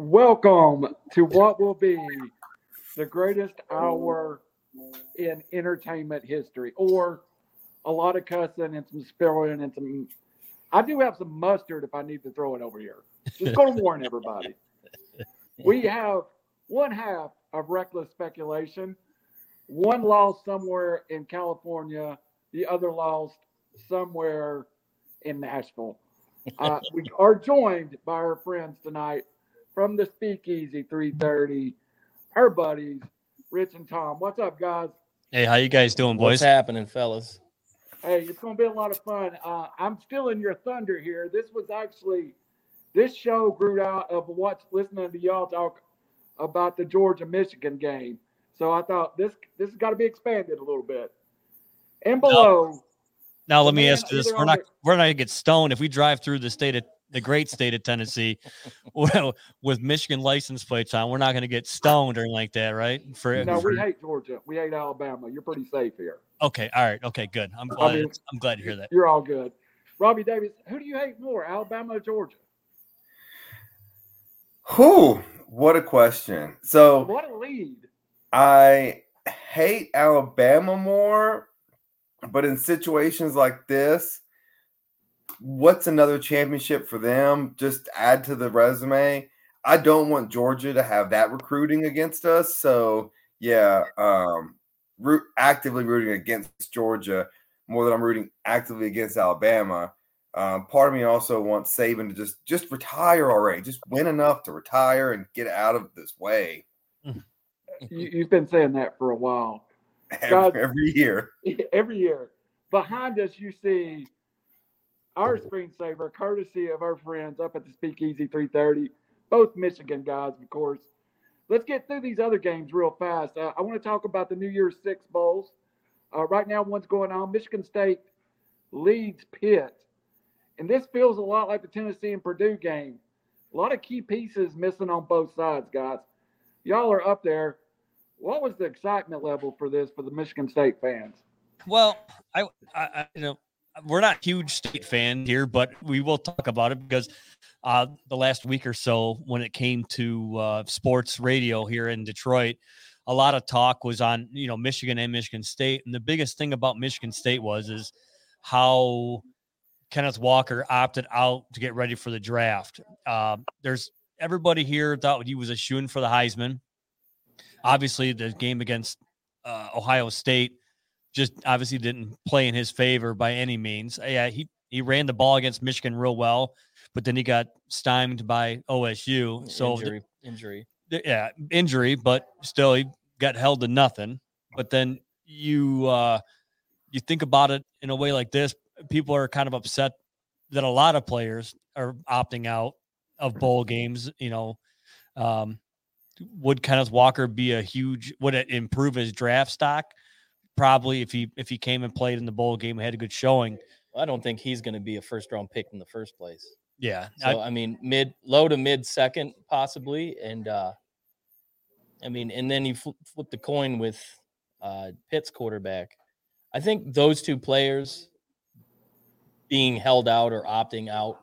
Welcome to what will be the greatest hour in entertainment history, or a lot of cussing and some spilling and some. I do have some mustard if I need to throw it over here. Just going to warn everybody. We have one half of reckless speculation, one lost somewhere in California, the other lost somewhere in Nashville. Uh, we are joined by our friends tonight from the Speakeasy 330, our buddies, Rich and Tom. What's up, guys? Hey, how you guys doing, boys? What's happening, fellas? Hey, it's going to be a lot of fun. Uh, I'm still in your thunder here. This was actually, this show grew out of what's listening to y'all talk about the Georgia Michigan game. So I thought this this has got to be expanded a little bit. And below. Now let me ask you this: We're not we're not gonna get stoned if we drive through the state of the great state of Tennessee well, with Michigan license plates on. We're not going to get stoned or anything like that, right? For no, for, we hate Georgia. We hate Alabama. You're pretty safe here. Okay, all right, okay, good. I'm glad. I mean, I'm glad to hear that. You're all good. Robbie Davis, who do you hate more, Alabama or Georgia? Who? What a question. So what a lead. I hate Alabama more, but in situations like this, what's another championship for them? Just add to the resume. I don't want Georgia to have that recruiting against us. So yeah, um, root actively rooting against Georgia more than I'm rooting actively against Alabama. Um, part of me also wants Saban to just just retire already, just win enough to retire and get out of this way. you, have been saying that for a while. Every, every year. Every year. Behind us, you see our screensaver, courtesy of our friends up at the Speakeasy 330, both Michigan guys, of course. Let's get through these other games real fast. Uh, I want to talk about the New Year's Six Bowls. Uh, right now, one's going on. Michigan State leads Pitt. And this feels a lot like the Tennessee and Purdue game. A lot of key pieces missing on both sides, guys. Y'all are up there. What was the excitement level for this for the Michigan State fans? Well, I, I you know, we're not huge state fan here, but we will talk about it because uh, the last week or so, when it came to uh, sports radio here in Detroit, a lot of talk was on you know Michigan and Michigan State, and the biggest thing about Michigan State was is how Kenneth Walker opted out to get ready for the draft. Uh, there's everybody here thought he was a shooing for the Heisman. Obviously, the game against uh, Ohio State just obviously didn't play in his favor by any means. Yeah, he he ran the ball against Michigan real well, but then he got stymied by OSU. So injury, the, injury, yeah, injury, but still he got held to nothing. But then you uh you think about it in a way like this, people are kind of upset that a lot of players are opting out of bowl games. You know, um, would Kenneth Walker be a huge? Would it improve his draft stock? Probably if he if he came and played in the bowl game, had a good showing. I don't think he's going to be a first round pick in the first place. Yeah. So I, I, mean, mid low to mid second possibly, and uh I mean, and then you flip, flip the coin with uh Pitt's quarterback. I think those two players being held out or opting out,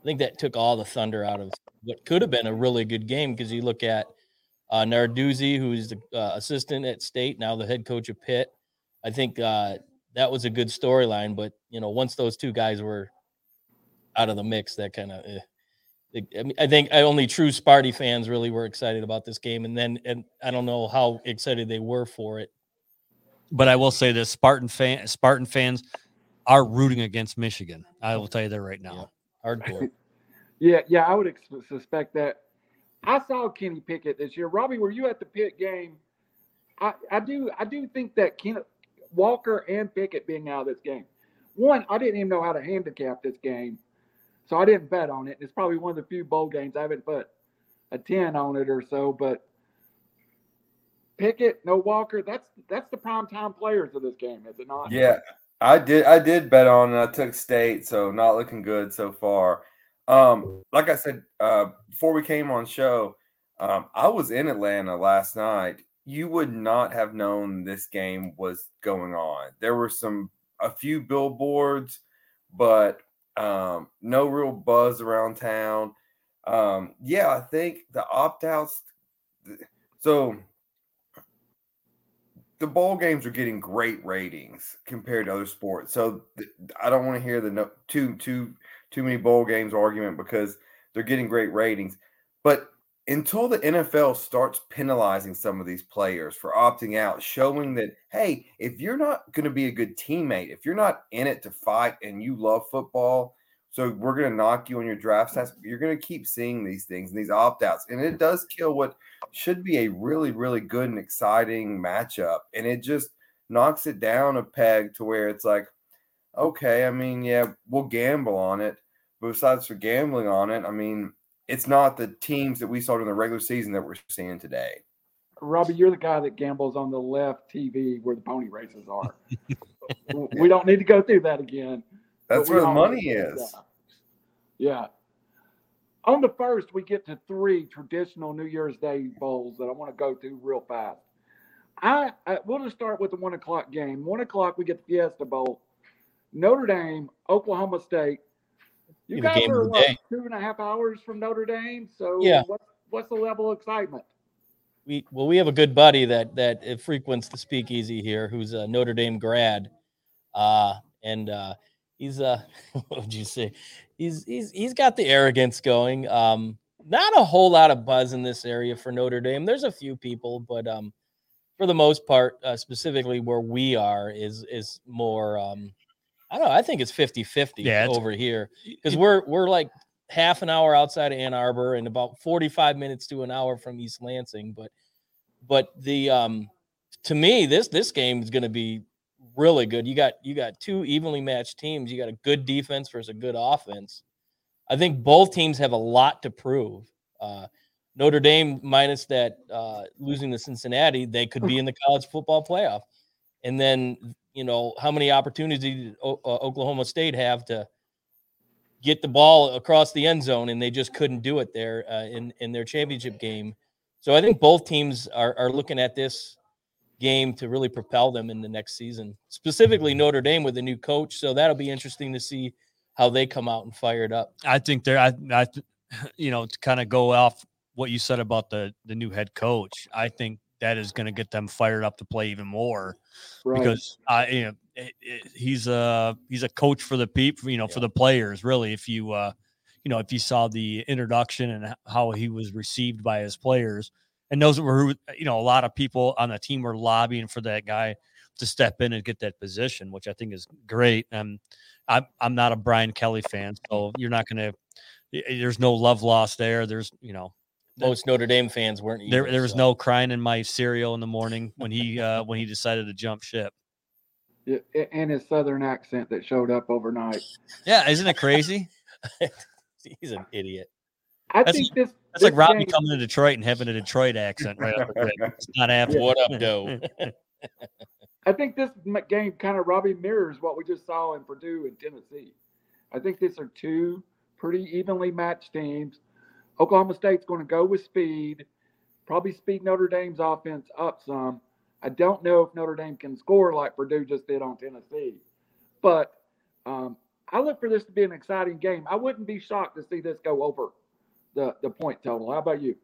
I think that took all the thunder out of what could have been a really good game because you look at uh, Narduzzi, who's the uh, assistant at State, now the head coach of Pitt. I think uh, that was a good storyline, but you know, once those two guys were out of the mix, that kind of. Eh, I, mean, I think only true Sparty fans really were excited about this game, and then and I don't know how excited they were for it. But I will say this: Spartan fan, Spartan fans are rooting against Michigan. I will tell you that right now. Yeah, hardcore. yeah, yeah, I would ex- suspect that I saw Kenny Pickett this year. Robbie, were you at the Pitt game? I, I do I do think that Ken, Walker and Pickett being out of this game. One, I didn't even know how to handicap this game, so I didn't bet on it. It's probably one of the few bowl games I haven't put a ten on it or so. But Pickett, no Walker. That's that's the prime time players of this game, is it not? Yeah, I did. I did bet on. I took State, so not looking good so far. Um, like I said uh, before we came on show, um, I was in Atlanta last night. You would not have known this game was going on. There were some a few billboards, but um, no real buzz around town. Um, yeah, I think the opt outs. So the bowl games are getting great ratings compared to other sports. So I don't want to hear the no, too too too many bowl games argument because they're getting great ratings. But until the NFL starts penalizing some of these players for opting out, showing that hey, if you're not going to be a good teammate, if you're not in it to fight and you love football, so we're going to knock you on your draft stats. You're going to keep seeing these things and these opt outs. And it does kill what should be a really, really good and exciting matchup. And it just knocks it down a peg to where it's like, okay, I mean, yeah, we'll gamble on it. But besides for gambling on it, I mean, it's not the teams that we saw in the regular season that we're seeing today. Robbie, you're the guy that gambles on the left TV where the pony races are. we don't need to go through that again. That's where the money is. Yeah. yeah. On the first, we get to three traditional New Year's Day bowls that I want to go through real fast. I, I we'll just start with the one o'clock game. One o'clock, we get the Fiesta Bowl. Notre Dame, Oklahoma State. You guys are what, two and a half hours from Notre Dame. So yeah. What, what's the level of excitement? We well, we have a good buddy that that frequents the Speakeasy here, who's a Notre Dame grad, uh, and uh, he's uh what would you say he's he's he's got the arrogance going um not a whole lot of buzz in this area for notre dame there's a few people but um for the most part uh, specifically where we are is is more um i don't know i think it's 50 50 yeah, over here because we're we're like half an hour outside of ann arbor and about 45 minutes to an hour from east lansing but but the um to me this this game is going to be really good. You got you got two evenly matched teams. You got a good defense versus a good offense. I think both teams have a lot to prove. Uh, Notre Dame minus that uh, losing to Cincinnati, they could be in the college football playoff. And then you know how many opportunities did uh, Oklahoma State have to get the ball across the end zone, and they just couldn't do it there uh, in in their championship game. So I think both teams are, are looking at this game to really propel them in the next season, specifically. Notre Dame with a new coach. So that'll be interesting to see how they come out and fire it up. I think they're, I, I you know, to kind of go off what you said about the the new head coach, I think that is going to get them fired up to play even more right. because I, you know, it, it, he's a he's a coach for the people, you know, yeah. for the players. Really, if you, uh, you know, if you saw the introduction and how he was received by his players, and those were you know a lot of people on the team were lobbying for that guy to step in and get that position, which I think is great. Um, I'm I'm not a Brian Kelly fan, so you're not going to. There's no love lost there. There's you know most Notre Dame fans weren't. Either, there there was so. no crying in my cereal in the morning when he uh, when he decided to jump ship. Yeah, and his southern accent that showed up overnight. Yeah, isn't it crazy? He's an idiot. I that's, think this. That's this like Robbie game, coming to Detroit and having a Detroit accent right off the It's not happening. What up, Joe? I think this game kind of Robbie mirrors what we just saw in Purdue and Tennessee. I think these are two pretty evenly matched teams. Oklahoma State's going to go with speed, probably speed Notre Dame's offense up some. I don't know if Notre Dame can score like Purdue just did on Tennessee, but um, I look for this to be an exciting game. I wouldn't be shocked to see this go over the the point total. How about you?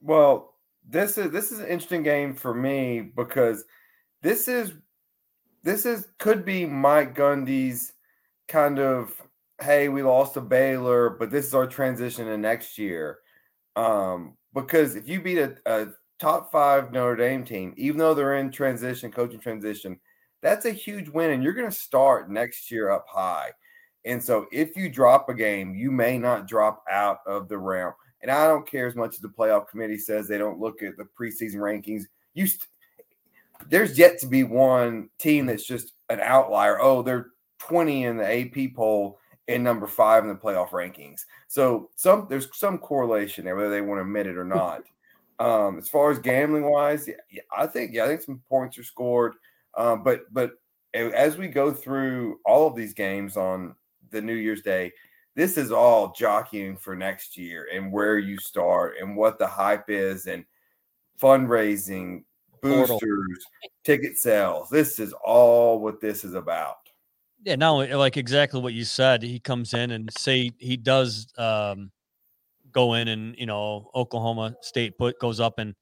Well, this is this is an interesting game for me because this is this is could be Mike Gundy's kind of hey, we lost to Baylor, but this is our transition to next year. Um, because if you beat a, a top five Notre Dame team, even though they're in transition, coaching transition, that's a huge win, and you're going to start next year up high. And so if you drop a game, you may not drop out of the realm. And I don't care as much as the playoff committee says they don't look at the preseason rankings. You st- there's yet to be one team that's just an outlier. Oh, they're 20 in the AP poll and number five in the playoff rankings. So some there's some correlation there, whether they want to admit it or not. Um, as far as gambling wise, yeah, yeah, I think yeah, I think some points are scored. Um, but but as we go through all of these games on the New Year's Day. This is all jockeying for next year and where you start and what the hype is and fundraising, boosters, ticket sales. This is all what this is about. Yeah, no, like exactly what you said. He comes in and say he does um, go in and you know Oklahoma State put goes up and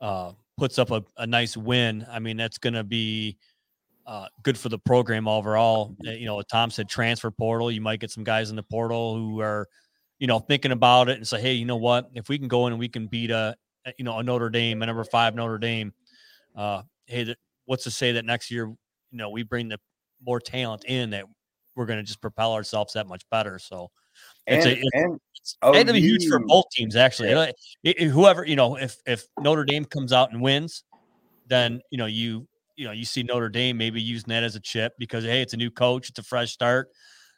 uh, puts up a, a nice win. I mean, that's going to be uh, good for the program overall. Uh, You know, Tom said transfer portal. You might get some guys in the portal who are, you know, thinking about it and say, hey, you know what? If we can go in and we can beat a, a- you know, a Notre Dame, a number five Notre Dame, uh, hey, th- what's to say that next year, you know, we bring the more talent in that we're going to just propel ourselves that much better. So it's and, a, it's, and it's it'll be huge for both teams actually. Yeah. It- it- whoever you know, if if Notre Dame comes out and wins, then you know you you know you see Notre Dame maybe using that as a chip because hey, it's a new coach, it's a fresh start.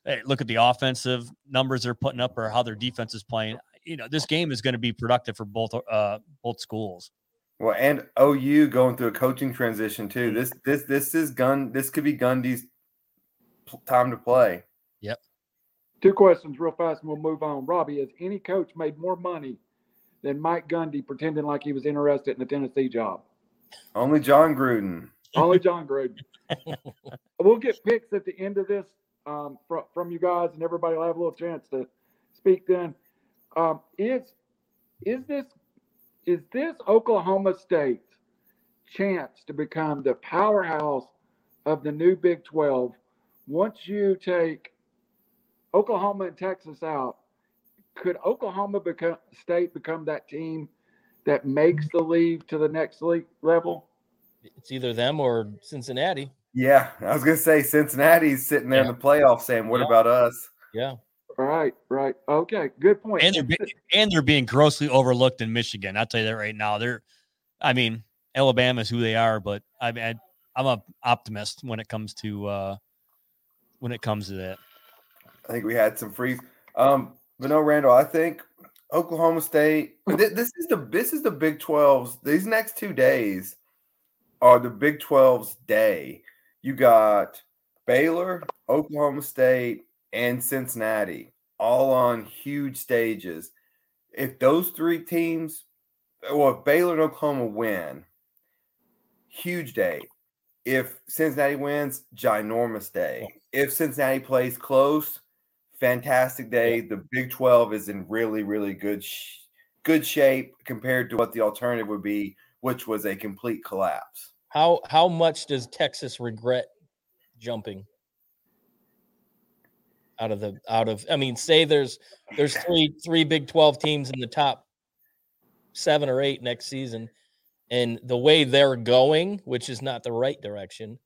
Hey, look at the offensive numbers they're putting up or how their defense is playing. You know, this game is going to be productive for both uh both schools. Well, and OU going through a coaching transition too. This this this is Gun. This could be Gundy's time to play. Yep. Two questions real fast and we'll move on. Robbie, has any coach made more money than Mike Gundy pretending like he was interested in the Tennessee job? Only Jon Gruden. Only Jon Gruden. we'll get picks at the end of this um, from, from you guys, and everybody will have a little chance to speak then. Um, is is this is this Oklahoma State's chance to become the powerhouse of the new Big Twelve once you take Oklahoma and Texas out? Could Oklahoma become State become that team that makes the leap to the next league level? It's either them or Cincinnati. Yeah, I was gonna say Cincinnati's sitting there in the playoffs saying, "What Yeah. about us?" Yeah. Right, right. Okay, good point. And they're be- and they're being grossly overlooked in Michigan. I'll tell you that right now. They're, I mean, Alabama is who they are, but I mean, I, I'm a optimist when it comes to uh when it comes to that. I think we had some freeze. Um, but no, Randall. I think Oklahoma State. thi- This is the this is the Big 12's. These next two days are the Big 12's day. You got Baylor, Oklahoma State, and Cincinnati all on huge stages. If those three teams, well, if Baylor and Oklahoma win, huge day. If Cincinnati wins, ginormous day. If Cincinnati plays close, fantastic day. The Big 12 is in really, really good sh- good shape compared to what the alternative would be, which was a complete collapse. How how much does Texas regret jumping out of the out of I mean, say there's there's three three Big 12 teams in the top 7 or 8 next season and the way they're going, which is not the right direction,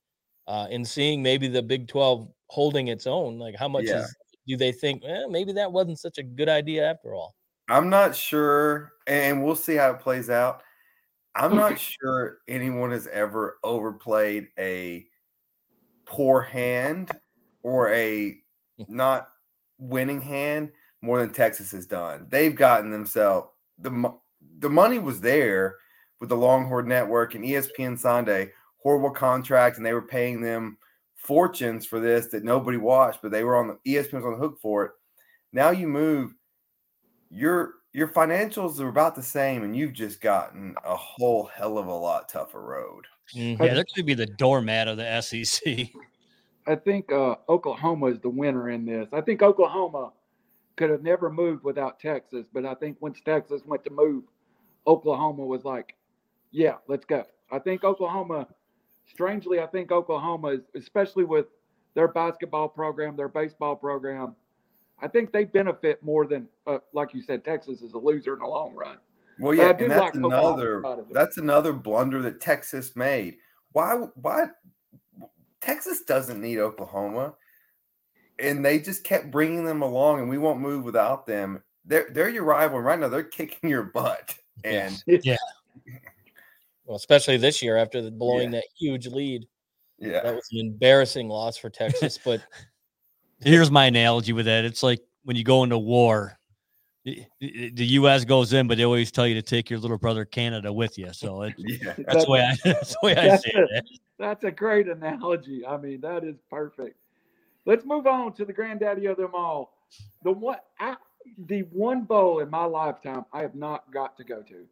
uh and seeing maybe the Big 12 holding its own, like how much Yeah. is do they think, eh, maybe that wasn't such a good idea after all? I'm not sure, and we'll see how it plays out. I'm not sure anyone has ever overplayed a poor hand or a not winning hand more than Texas has done. They've gotten themselves the the money was there with the Longhorn Network and ESPN Sunday horrible contract, and they were paying them fortunes for this that nobody watched, but they were on the ESPN was on the hook for it. Now you move your your financials are about the same, and you've just gotten a whole hell of a lot tougher road. Mhm. Yeah, they're going to be the doormat of the SEC. I think uh, Oklahoma is the winner in this. I think Oklahoma could have never moved without Texas, but I think once Texas went to move, Oklahoma was like, "Yeah, let's go." I think Oklahoma, strangely, I think Oklahoma is, especially with their basketball program, their baseball program, I think they benefit more than, uh, like you said, Texas is a loser in the long run. Well, yeah, and that's like another side of it. that's another blunder that Texas made. Why why Texas doesn't need Oklahoma, and they just kept bringing them along, and we won't move without them. They're they're your rival and right now. They're kicking your butt, and Yeah. and Well, especially this year after the blowing that huge lead. yeah, That was an embarrassing loss for Texas, but Here's my analogy with that. It's like when you go into war, the, the the U.S. goes in, but they always tell you to take your little brother Canada with you. So it, yeah. that's the way I that's the way I That's say it. it. That's a great analogy. I mean, that is perfect. Let's move on to the granddaddy of them all. The one, I, the one bowl in my lifetime I have not got to go to.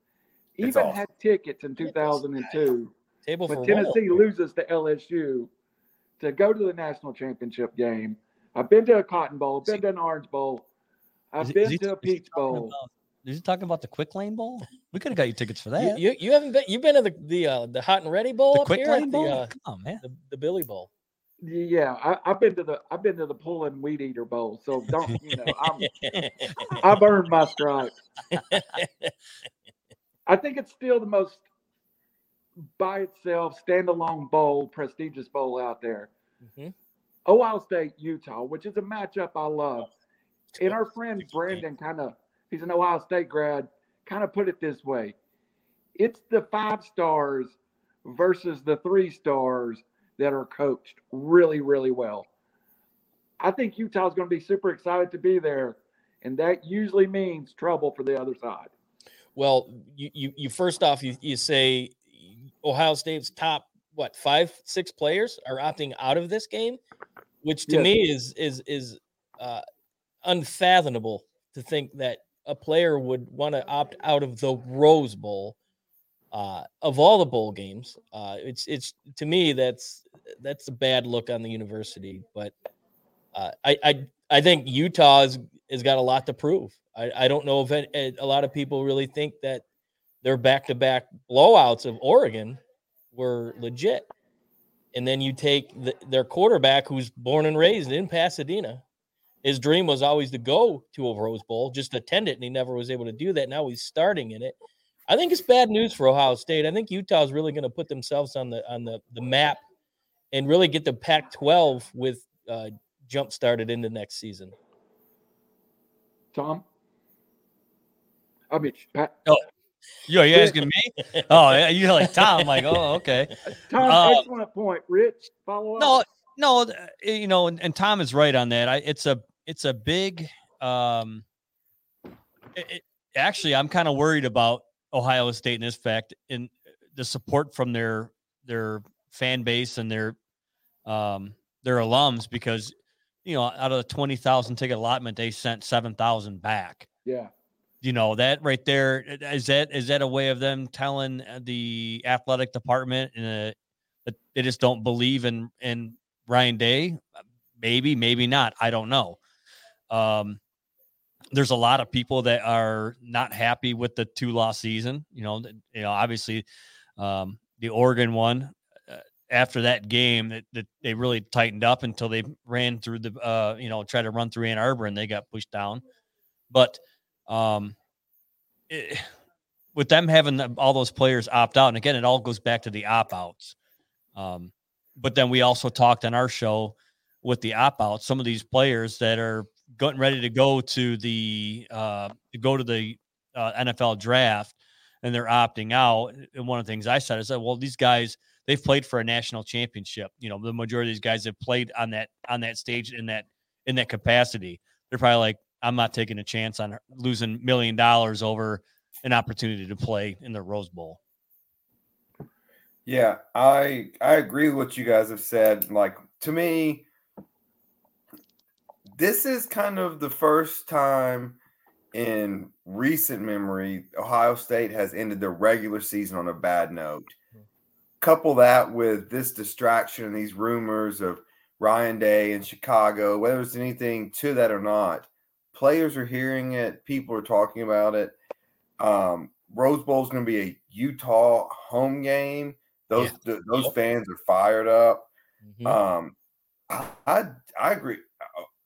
Even awesome. had tickets in 2002 table for when one. Tennessee loses to LSU to go to the national championship game. I've been to a Cotton Bowl, I've been to an Orange Bowl, I've Is been is he- to a Peach talking Bowl. about- Is he talking about the Quick Lane Bowl? We could have got you tickets for that. you you haven't been you've been to the the uh, the hot and ready bowl the up Quick here at Lane the, Bowl? uh, Come on, man. the the Billy Bowl. Yeah, I, I've been to the I've been to the Poulan Weed Eater Bowl, so don't you know I'm I've earned my stripes. I think it's still the most by itself standalone bowl, prestigious bowl out there. Mhm. Ohio State, Utah, which is a matchup I love. And our friend Brandon kind of he's an Ohio State grad, kind of put it this way. It's the five stars versus the three stars that are coached really, really well. I think Utah's going to be super excited to be there, and that usually means trouble for the other side. Well, you, you you first off you, you say Ohio State's top what five six players are opting out of this game, which to Yes. me is is is uh, unfathomable to think that a player would want to opt out of the Rose Bowl uh, of all the bowl games. Uh, it's it's to me that's that's a bad look on the university, but uh, I I I think Utah has, has got a lot to prove. I, I don't know if it, it- a lot of people really think that their back to back blowouts of Oregon were legit. And then you take the, their quarterback who's born and raised in Pasadena. His dream was always to go to a Rose Bowl, just attend it, and he never was able to do that. Now he's starting in it. I think it's bad news for Ohio State. I think Utah's really going to put themselves on the on the, the map and really get the Pac-12 with uh, jump started into next season. Tom? I mean, Pat, Oh. Yo, you asking me? Oh, yeah, you're like Tom. like, oh, okay. Tom, Uh, excellent point. Rich, follow up. No, no, you know, and, and Tom is right on that. I, it's a, it's a big. um it, it- Actually, I'm kind of worried about Ohio State in this fact, in the support from their their fan base and their um their alums, because you know, out of the twenty thousand ticket allotment, they sent seven thousand back. Yeah. you know that right there is that is that a way of them telling uh, the athletic department uh, that they just don't believe in in Ryan Day? Maybe, maybe not. I don't know. Um, there's a lot of people that are not happy with the two loss season. You know, you know, obviously, um, the Oregon one. Uh, after that game, that, that they really tightened up until they ran through the, uh, you know, tried to run through Ann Arbor and they got pushed down. But um, it, with them having all those players opt out, and again, it all goes back to the opt outs. Um, but then we also talked on our show with the opt outs, some of these players that are getting ready to go to the uh, to go to the uh, NFL draft, and they're opting out. And one of the things I said is that well, these guys they've played for a national championship. You know, the majority of these guys have played on that on that stage in that in that capacity. They're probably like, I'm not taking a chance on losing million dollars over an opportunity to play in the Rose Bowl. Yeah, I I agree with what you guys have said. Like to me, this is kind of the first time in recent memory Ohio State has ended the regular season on a bad note. Couple that with this distraction and these rumors of Ryan Day in Chicago, whether it's anything to that or not, players are hearing it, people are talking about it. Um, Rose Bowl is going to be a Utah home game. Those th- those fans are fired up. Mhm. Um, I, I I agree.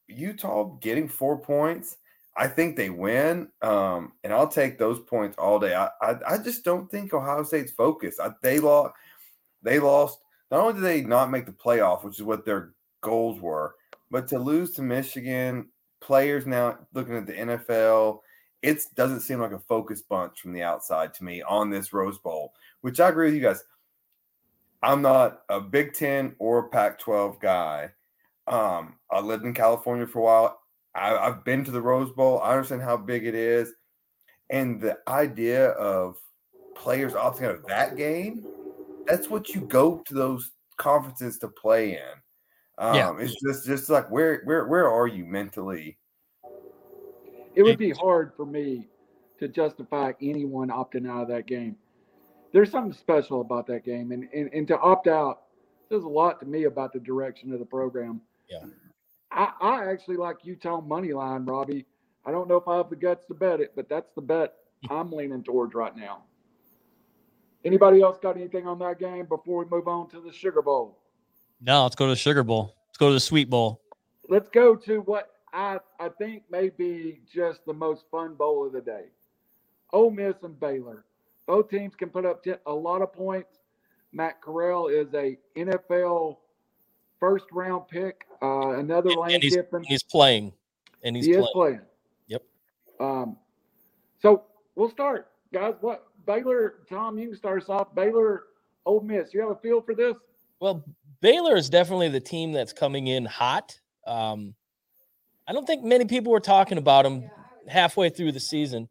Utah getting four points. I think they win. Um, and I'll take those points all day. I I, I just don't think Ohio State's focused. I, they lost. They lost. Not only did they not make the playoff, which is what their goals were, but to lose to Michigan, players now looking at the NFL, it doesn't seem like a focused bunch from the outside to me on this Rose Bowl. Which I agree with you guys. I'm not a Big Ten or Pac 12 guy. Um, I lived in California for a while. I, I've been to the Rose Bowl. I understand how big it is. And the idea of players opting out of that game, that's what you go to those conferences to play in. Um, Yeah. It's just just like where where where are you mentally? it would be hard for me to justify anyone opting out of that game. There's something special about that game, and and, and to opt out says a lot to me about the direction of the program. Yeah. I, I actually like Utah money line, Robbie. I don't know if I have the guts to bet it, but that's the bet I'm leaning towards right now. Anybody else got anything on that game before we move on to the Sugar Bowl? No, let's go to the Sugar Bowl. Let's go to the Sweet Bowl. Let's go to what I, I think may be just the most fun bowl of the day. Ole Miss and Baylor. Both teams can put up a lot of points. Matt Corral is a NFL first round pick. Uh, another And- Lane and he's, Kiffin. he's playing, and he's he playing. is playing. Yep. Um, so we'll start, guys. What Baylor? Tom, you can start us off. Baylor, Ole Miss. You have a feel for this? Well, Baylor is definitely the team that's coming in hot. Um, I don't think many people were talking about them halfway through the season,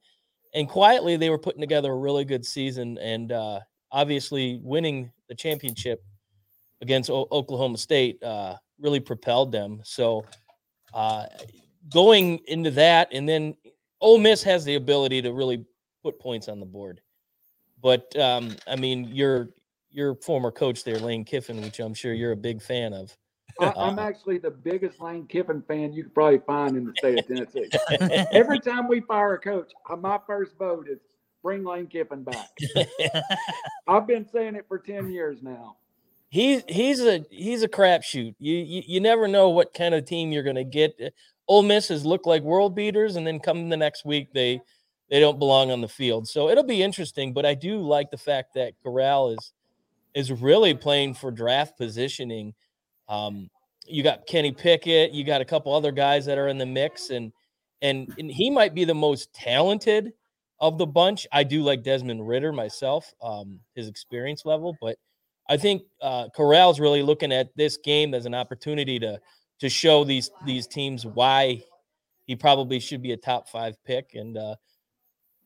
and quietly they were putting together a really good season, and uh, obviously winning the championship against o- Oklahoma State uh, really propelled them. So, uh, going into that, and then Ole Miss has the ability to really put points on the board. But um, I mean, your your former coach there, Lane Kiffin, which I'm sure you're a big fan of. I, I'm actually the biggest Lane Kiffin fan you could probably find in the state of Tennessee. Every time we fire a coach, uh, my first vote is bring Lane Kiffin back. I've been saying it for 10 years now. He's he's a he's a crapshoot. You, you you never know what kind of team you're going to get. Ole Miss has looked like world beaters, and then come the next week they they don't belong on the field. So it'll be interesting. But I do like the fact that Corral is is really playing for draft positioning. Um, you got Kenny Pickett, you got a couple other guys that are in the mix, and and, and he might be the most talented of the bunch. I do like Desmond Ridder myself, um, his experience level, but I think uh, Corral's really looking at this game as an opportunity to to show these these teams why he probably should be a top five pick, and uh,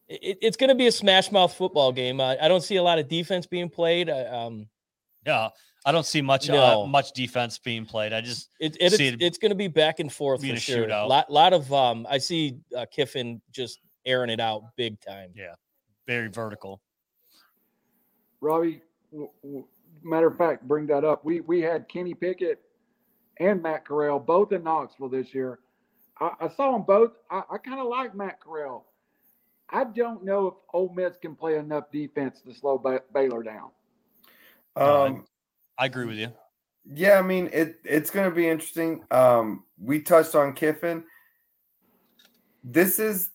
it, it's going to be a smash mouth football game. I, I don't see a lot of defense being played. I, um, Yeah, I don't see much No. uh, much defense being played. I just it, it, See it's, it it's going to be back and forth being for a sure. shootout. Lot lot of um, I see uh, Kiffin just airing it out big time. Yeah, very vertical. Robbie, w- w- matter of fact, bring that up. We we had Kenny Pickett and Matt Corral both in Knoxville this year. I, I saw them both. I, I kind of like Matt Corral. I don't know if Ole Miss can play enough defense to slow ba- Baylor down. Um, I agree with you. Yeah, I mean it. It's going to be interesting. Um, we touched on Kiffin. This is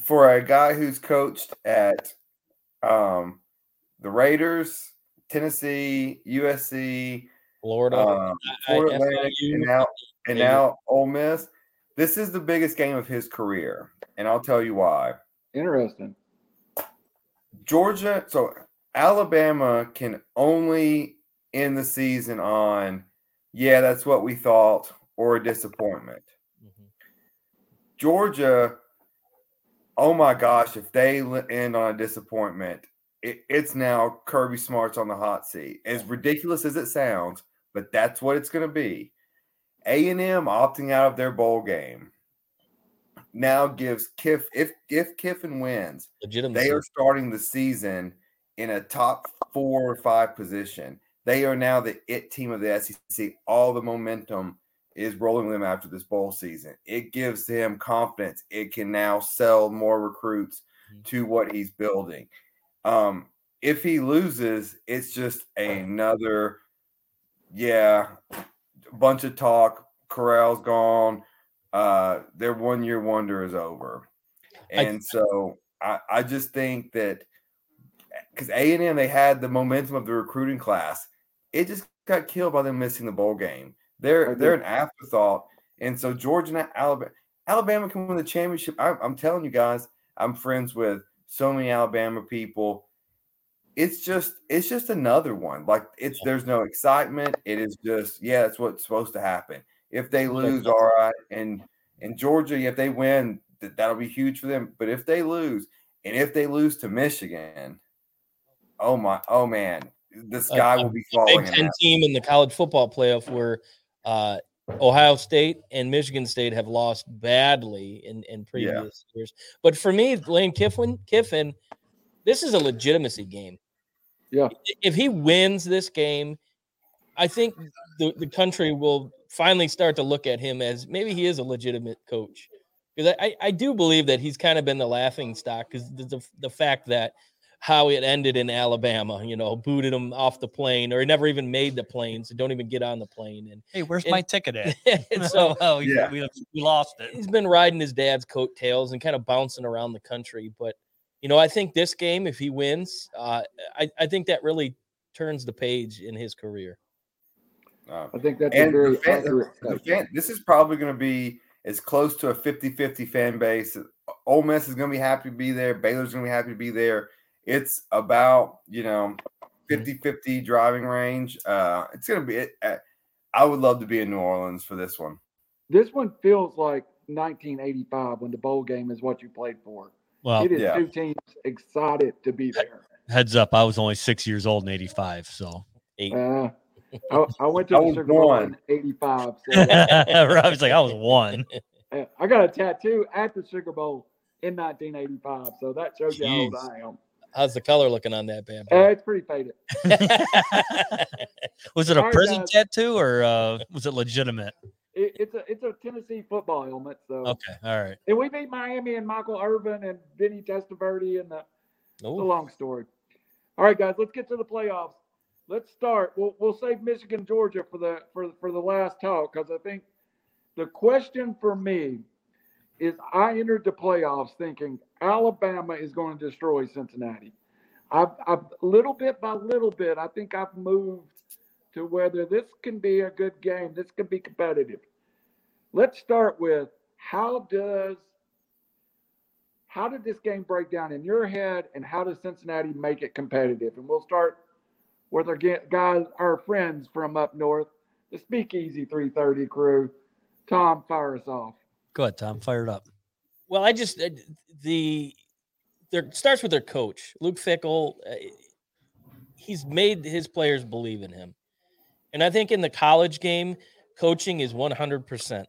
for a guy who's coached at um, the Raiders, Tennessee, USC, Florida, um, Florida Atlantic, and now and Baylor. now Ole Miss. This is the biggest game of his career, and I'll tell you why. Interesting. Georgia, so Alabama can only end the season on, yeah, that's what we thought, or a disappointment. Mhm. Georgia, oh my gosh, if they end on a disappointment, it, it's now Kirby Smart's on the hot seat. As ridiculous as it sounds, but that's what it's going to be. A and M opting out of their bowl game now gives Kiff if if Kiffin wins, they are starting the season in a top four or five position. They are now the it team of the SEC. All the momentum is rolling them after this bowl season. It gives them confidence. It can now sell more recruits Mhm. to what he's building. Um, if he loses, it's just another, yeah, bunch of talk. Corral's gone. Uh, their one year wonder is over. I- And so I, I just think that because A and M they had the momentum of the recruiting class, it just got killed by them missing the bowl game. They're they're an afterthought, and so Georgia and Alabama Alabama can win the championship. I, I'm telling you guys, I'm friends with so many Alabama people. It's just it's just another one. Like it's there's no excitement. It is just yeah, that's what's supposed to happen. If they lose, all right, and and Georgia, if they win, that that'll be huge for them. But if they lose, and if they lose to Michigan, oh my, oh man, the sky will be falling. Big Ten team in the college football playoff where uh, Ohio State and Michigan State have lost badly in, in previous years. But for me, Lane Kiffin, Kiffin, this is a legitimacy game. Yeah. If he wins this game, I think the, the country will finally start to look at him as maybe he is a legitimate coach. because I, I do believe that he's kind of been the laughing stock because the, the the fact that how it ended in Alabama, you know, booted him off the plane, or he never even made the plane, so don't even get on the plane. And, Hey, where's And- my ticket at? and so oh, we, Yeah. we, we lost it. he's been riding his dad's coattails and kind of bouncing around the country. But you know, I think this game, if he wins, uh, I, I think that really turns the page in his career. Uh, I think that's a and very fan, accurate the fan, this is probably going to be as close to a 50-50 fan base. Ole Miss is going to be happy to be there. Baylor's going to be happy to be there. It's about you know 50-50 driving range. Uh, it's going to be. Uh, I would love to be in New Orleans for this one. This one feels like 1985 when the bowl game is what you played for. Well, it is yeah. two teams excited to be there. heads up, I was only six years old in '85, so Eight. Uh, I, I went to I the was Sugar Bowl one. in '85, so I was like, I was one. uh, I got a tattoo at the Sugar Bowl in 1985. So that shows you how old I am. How's the color looking on that bad Uh, it's pretty faded. was it a All right, prison guys. tattoo or uh, was it legitimate? It, it's a it's a Tennessee football helmet. So Okay, all right. and we beat Miami and Michael Irvin and Vinny Testaverde and the It's a long story. All right, guys, let's get to the playoffs. Let's start. We'll we'll save Michigan Georgia for the for for the last talk because I think the question for me is I entered the playoffs thinking Alabama is going to destroy Cincinnati. I've, I've little bit by little bit, I think I've moved to whether this can be a good game. This can be competitive. Let's start with how does how did this game break down in your head, and how does Cincinnati make it competitive? And we'll start with our guys, our friends from up north, the Speakeasy 330 crew. Tom, fire us off. Go ahead, Tom. Fired up. well, I just uh, the there starts with their coach, Luke Fickell. Uh, he's made his players believe in him, and I think in the college game, coaching is one hundred percent.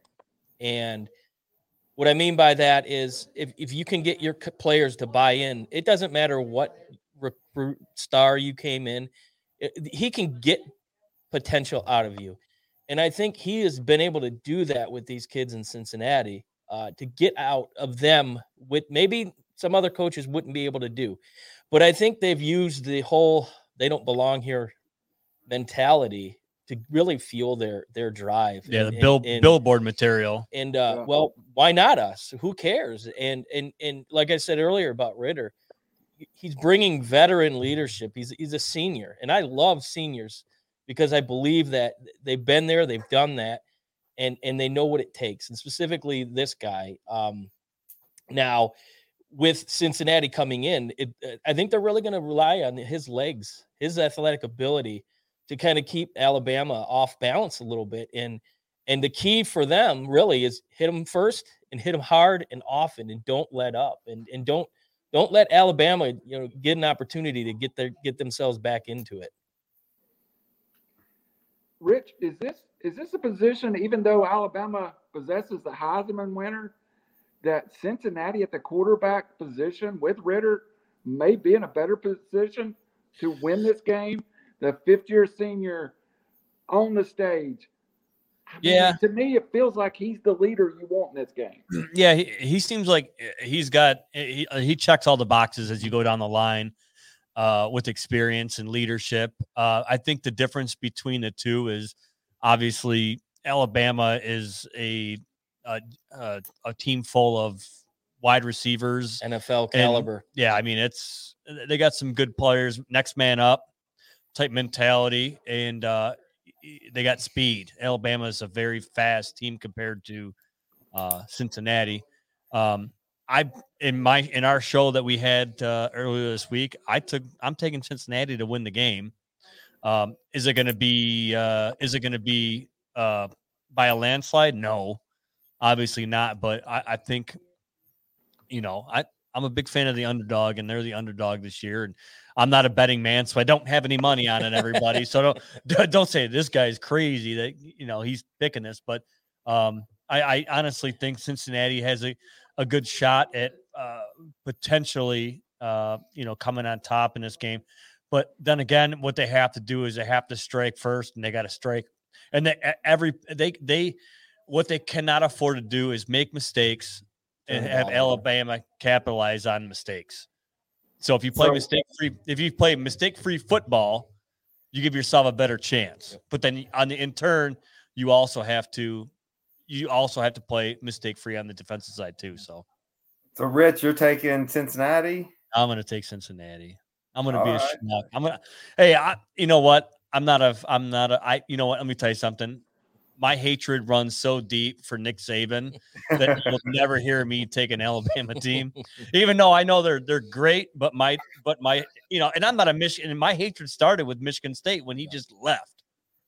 And what I mean by that is, if if you can get your players to buy in, it doesn't matter what recruit star you came in, he can get potential out of you. And I think he has been able to do that with these kids in Cincinnati uh, to get out of them with maybe some other coaches wouldn't be able to do. But I think they've used the whole they don't belong here mentality to really fuel their their drive. Yeah, and- the bill, and- and- billboard material. and uh, Yeah. well, why not us? Who cares? And and and like I said earlier about Ridder, he's bringing veteran leadership. He's he's a senior, and I love seniors because I believe that they've been there, they've done that, and and they know what it takes. And specifically, this guy. Um, now, with Cincinnati coming in, it, I think they're really going to rely on his legs, his athletic ability to kind of keep Alabama off balance a little bit. And and the key for them really is hit them first and hit them hard and often, and don't let up, and and don't don't let Alabama you know get an opportunity to get their get themselves back into it. Rich, is this is this a position, even though Alabama possesses the Heisman winner, that Cincinnati at the quarterback position with Ridder may be in a better position to win this game? The fifth year senior on the stage. I mean, Yeah. To me, it feels like he's the leader you want in this game. Yeah, he, he seems like he's got he, he checks all the boxes as you go down the line uh, with experience and leadership. Uh, I think the difference between the two is obviously Alabama is a a, a, a team full of wide receivers. NFL caliber. Yeah, I mean it's they got some good players, next man up type mentality, and uh, they got speed. Alabama is a very fast team compared to uh, Cincinnati. Um, I in my in our show that we had uh, earlier this week, I took I'm taking Cincinnati to win the game. Um, is it going to be uh, is it going to be uh, by a landslide? No, obviously not. But I, I think you know I I'm a big fan of the underdog, and they're the underdog this year. And I'm not a betting man, so I don't have any money on it. Everybody, so don't don't say this guy's crazy that you know he's picking this. But um, I, I honestly think Cincinnati has a a good shot at uh, potentially uh, you know coming on top in this game. But then again, what they have to do is they have to strike first, and they got to strike. And they every they they what they cannot afford to do is make mistakes and have. Alabama capitalize on mistakes. So if you play So- mistake free, if you play mistake free football, you give yourself a better chance. But then on the in turn, you also have to you also have to play mistake free on the defensive side too. So So, Rich, you're taking Cincinnati. I'm gonna take Cincinnati. I'm gonna be a All right. schmuck. I'm gonna hey, I you know what? I'm not a I'm not a I you know what? Let me tell you something. My hatred runs so deep for Nick Saban that you'll never hear me take an Alabama team. Even though I know they're they're great, but my but my you know, and I'm not a Michigan and my hatred started with Michigan State when he just left.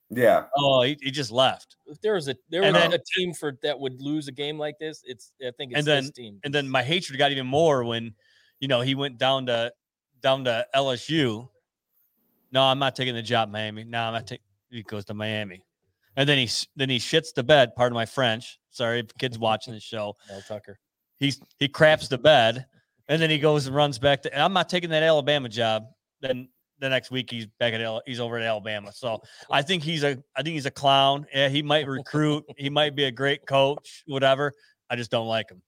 Yeah. Oh, he, he just left. If there was a there And was then- a team for that would lose a game like this, it's I think it's And then- team. And then my hatred got even more when, you know, he went down to down to LSU. No, I'm not taking the job, Miami. No, I'm not taking. He goes to Miami, and then he then he shits the bed. Pardon my French. Sorry, if kids watching the show. Mel Tucker. He's he craps the bed, and then he goes and runs back to. I'm not taking that Alabama job. Then the next week he's back at he's over at Alabama. So I think he's a I think he's a clown. Yeah, he might recruit. he might be a great coach. Whatever. I just don't like him.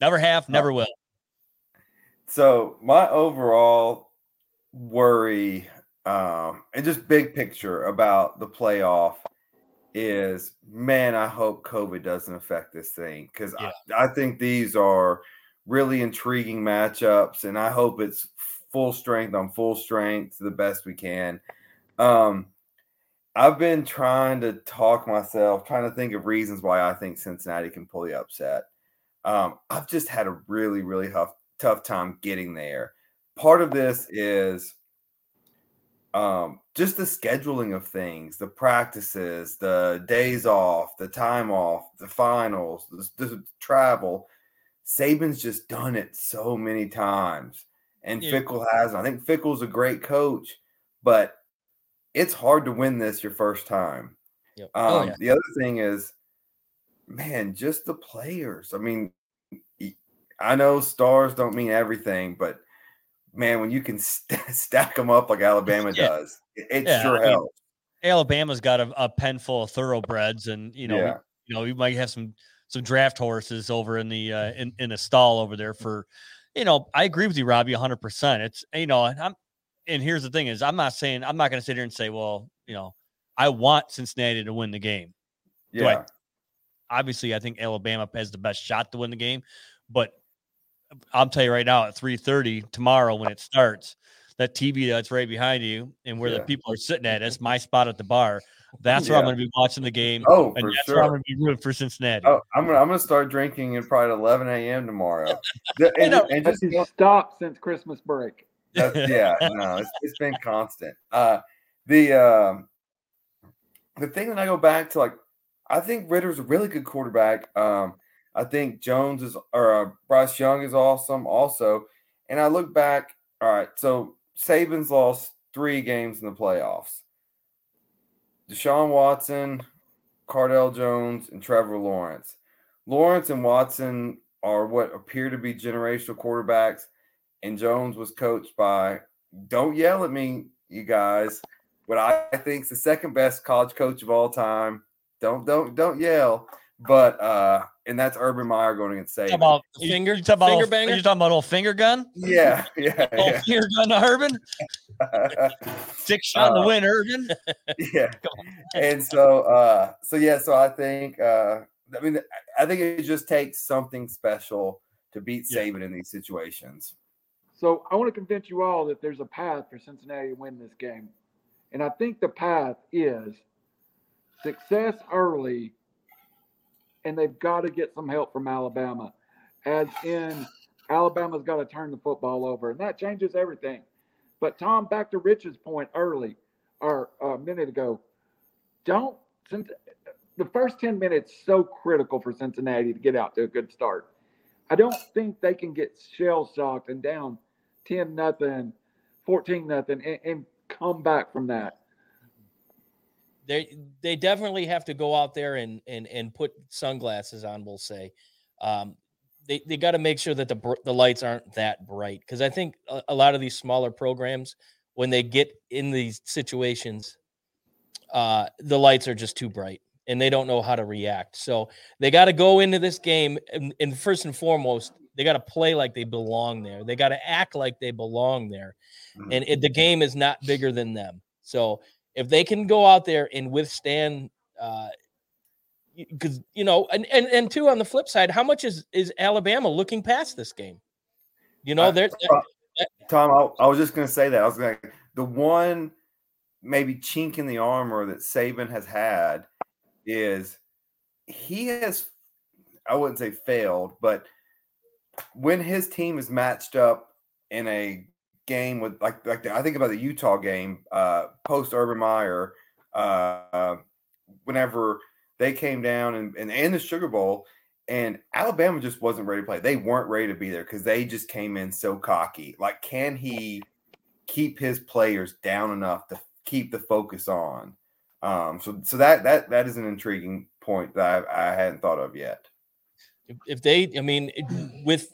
Never have. Never will. So my overall worry, um, and just big picture about the playoff is, man, I hope COVID doesn't affect this thing because Yeah. I, I think these are really intriguing matchups, and I hope it's full strength on full strength to the best we can. Um, I've been trying to talk myself, trying to think of reasons why I think Cincinnati can pull the upset. Um, I've just had a really, really tough, tough time getting there. Part of this is um, just the scheduling of things, the practices, the days off, the time off, the finals, the, the travel. Saban's just done it so many times, and Yeah. Fickell has. I think Fickell's a great coach, but it's hard to win this your first time. Yep. Um, Oh, yeah. The other thing is, man, just the players. I mean, I know stars don't mean everything, but man, when you can st- stack them up like Alabama Yeah. does, it, it Yeah, sure I mean, helps. Alabama's got a, a pen full of thoroughbreds, and you know, we- yeah, you know, we might have some some draft horses over in the uh, in in a stall over there for, you know, I agree with you, Robbie, hundred percent. It's eh, you know, and I'm and here's the thing is, I'm not saying I'm not going to sit here and say, well, you know, I want Cincinnati to win the game. do I- yeah, Obviously, I think Alabama has the best shot to win the game, but I'll tell you right now, at three thirty tomorrow when it starts, that TV that's right behind you and where Yeah. the people are sitting at, that's my spot at the bar. That's where I'm going to be watching the game. Oh, and for that's where I'm going to be rooting for Cincinnati. Oh, I'm gonna I'm gonna start drinking at probably 11 a.m. tomorrow. The- and, and just he stopped since Christmas break? That's, yeah, no, it's, it's been constant. Uh, the um, the thing that I go back to, like, I think Ridder's a really good quarterback. Um, I think Jones is or uh, Bryce Young is awesome, also. And I look back. All right, so Saban's lost three games in the playoffs. Deshaun Watson, Cardale Jones, and Trevor Lawrence. Lawrence and Watson are what appear to be generational quarterbacks and Jones was coached by, don't yell at me, you guys, what I think is the second best college coach of all time. Don't don't don't yell. But uh and that's Urban Meyer going against Talk Saban. about you- finger- you talk about finger banger? You talking about old finger gun? yeah, yeah, Old yeah. finger gun to Urban. Six shot in the Uh, win, Urban. yeah. And so uh so yeah, so I think uh I mean I think it just takes something special to beat Yeah. Saban in these situations. So I want to convince you all that there's a path for Cincinnati to win this game. And I think the path is success early, and they've got to get some help from Alabama. As in, Alabama's got to turn the football over, and that changes everything. But Tom, back to Rich's point early, or a minute ago, don't since the first 10 minutes so critical for Cincinnati to get out to a good start. I don't think they can get shell shocked and down 10 nothing, 14 nothing, and, and come back from that. They they definitely have to go out there and and and put sunglasses on. We'll say, um, they they got to make sure that the br- the lights aren't that bright because I think a, a lot of these smaller programs when they get in these situations, uh, the lights are just too bright and they don't know how to react. So they got to go into this game and, and first and foremost, they got to play like they belong there. They got to act like they belong there, Mhm. and it, the game is not bigger than them. So if they can go out there and withstand. Uh, because you know, and, and and two on the flip side, how much is is Alabama looking past this game? You know, Uh, they're Tom, I, I was just going to say that. I was going to the one maybe chink in the armor that Saban has had is he has I wouldn't say failed, but when his team is matched up in a game with like like the, I think about the Utah game uh post Urban Meyer uh whenever they came down and and, and the Sugar Bowl and Alabama just wasn't ready to play. They weren't ready to be there because they just came in so cocky. Like, can he keep his players down enough to keep the focus on? Um, so so that that that is an intriguing point that I, I hadn't thought of yet. if, if they, I mean, with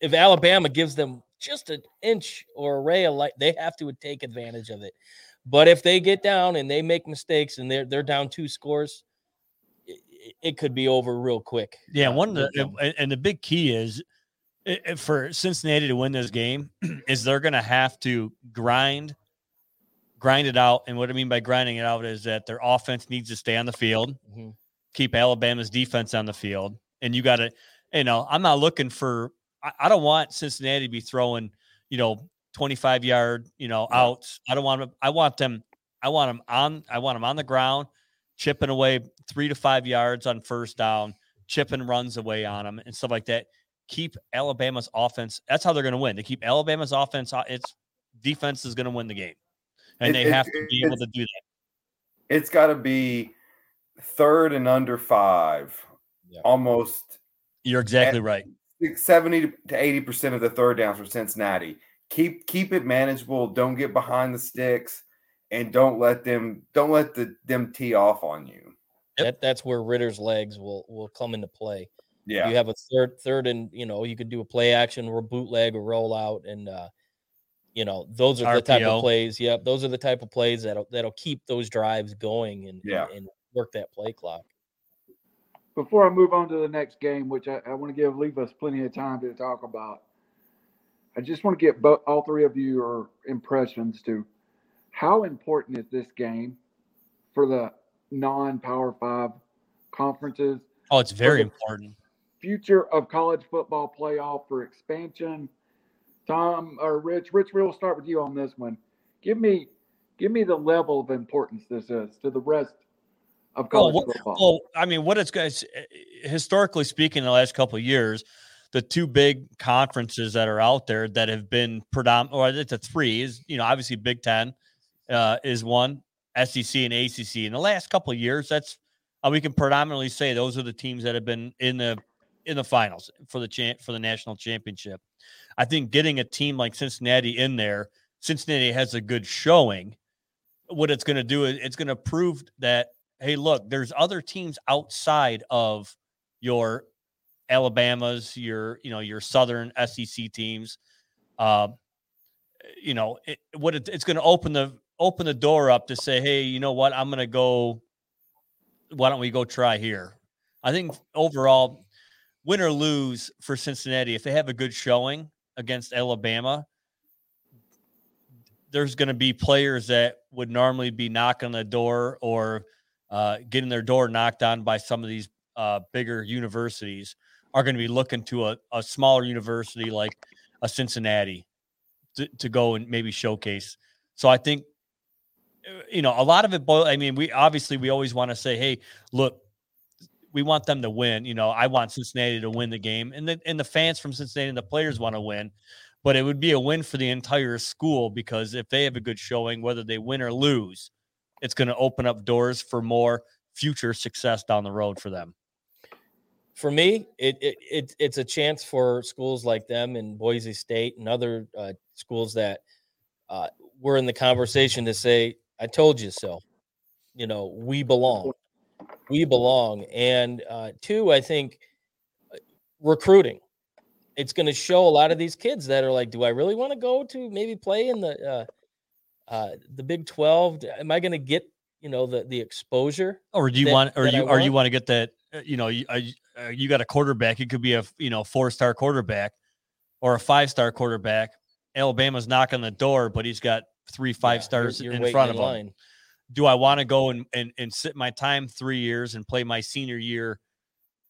if Alabama gives them just an inch or a ray of light, they have to take advantage of it. But if they get down and they make mistakes and they're they're down two scores, it, it could be over real quick. Yeah, uh, one of the and- the big key is for Cincinnati to win this game is they're going to have to grind, grind it out. And what I mean by grinding it out is that their offense needs to stay on the field, Mhm. keep Alabama's defense on the field, and you got to, you know, I'm not looking for. I, I don't want Cincinnati to be throwing, you know, 25 yard, you know, outs. I don't want them. I want them. I want them on. I want them on the ground, chipping away three to five yards on first down chipping runs away on them and stuff like that. Keep Alabama's offense. That's how they're going to win. They keep Alabama's offense, uh, its defense is going to win the game, and It- they it- have to be able to do that. It's got to be third and under five, Yeah. almost You're exactly right. Six- 70 to 80 percent of the third downs for Cincinnati. Keep keep it manageable. Don't get behind the sticks, and don't let them don't let the them tee off on you. That that's where Ridder's legs will will come into play. Yeah, You have a third third and you know you could do a play action or a bootleg or roll out and uh you know those are the type of plays. Yep, those are the type of plays that'll that'll keep those drives going and Yeah. and, and work that play clock. Before I move on to the next game, which I, I want to give leave us plenty of time to talk about, I just want to get both all three of you your impressions to how important is this game for the non-power five conferences, Oh, it's very important. future of college football playoff for expansion. Tom or Rich, Rich, we'll start with you on this one. Give me, give me the level of importance this is to the rest of Well, college what- football. Well, I mean, what it's guys historically speaking, the last couple of years, the two big conferences that are out there that have been predominant, or it's a three is you know obviously Big Ten uh, is one, SEC and ACC. In the last couple of years, that's uh, we can predominantly say those are the teams that have been in the in the finals for the champ for the national championship. I think getting a team like Cincinnati in there, Cincinnati has a good showing. What it's going to do is it's going to prove that hey, look, there's other teams outside of your Alabamas, your you know your Southern SEC teams. Uh, you know it, what it, it's going to open the open the door up to say, hey, you know what, I'm going to go. Why don't we go try here? I think overall, win or lose for Cincinnati, if they have a good showing against Alabama, there's going to be players that would normally be knocking on the door or uh, getting their door knocked on by some of these uh, bigger universities are going to be looking to a, a smaller university like a Cincinnati to, to go and maybe showcase. So I think, uh, you know, a lot of it, boil, I mean, we obviously, we always want to say, hey, look, we want them to win. You know, I want Cincinnati to win the game, and the and the fans from Cincinnati and the players want to win. But it would be a win for the entire school because if they have a good showing, whether they win or lose, it's going to open up doors for more future success down the road for them. For me, it, it, it it's a chance for schools like them and Boise State and other uh, schools that uh, were in the conversation to say, "I told you so." You know, we belong. We belong. And uh, two, I think uh, recruiting. It's going to show a lot of these kids that are like, "Do I really want to go to maybe play in the uh, uh, the Big Twelve? Am I going to get you know the the exposure. Or do you that- want, or you, or you want. to get that? uh, You know, you, uh, you- uh, got a quarterback. It could be a you know four star quarterback or a five star quarterback. Alabama's knocking the door, but he's got three Yeah, five you're- stars you're in front of him. line. Do I want to go and, and and sit my time three years and play my senior year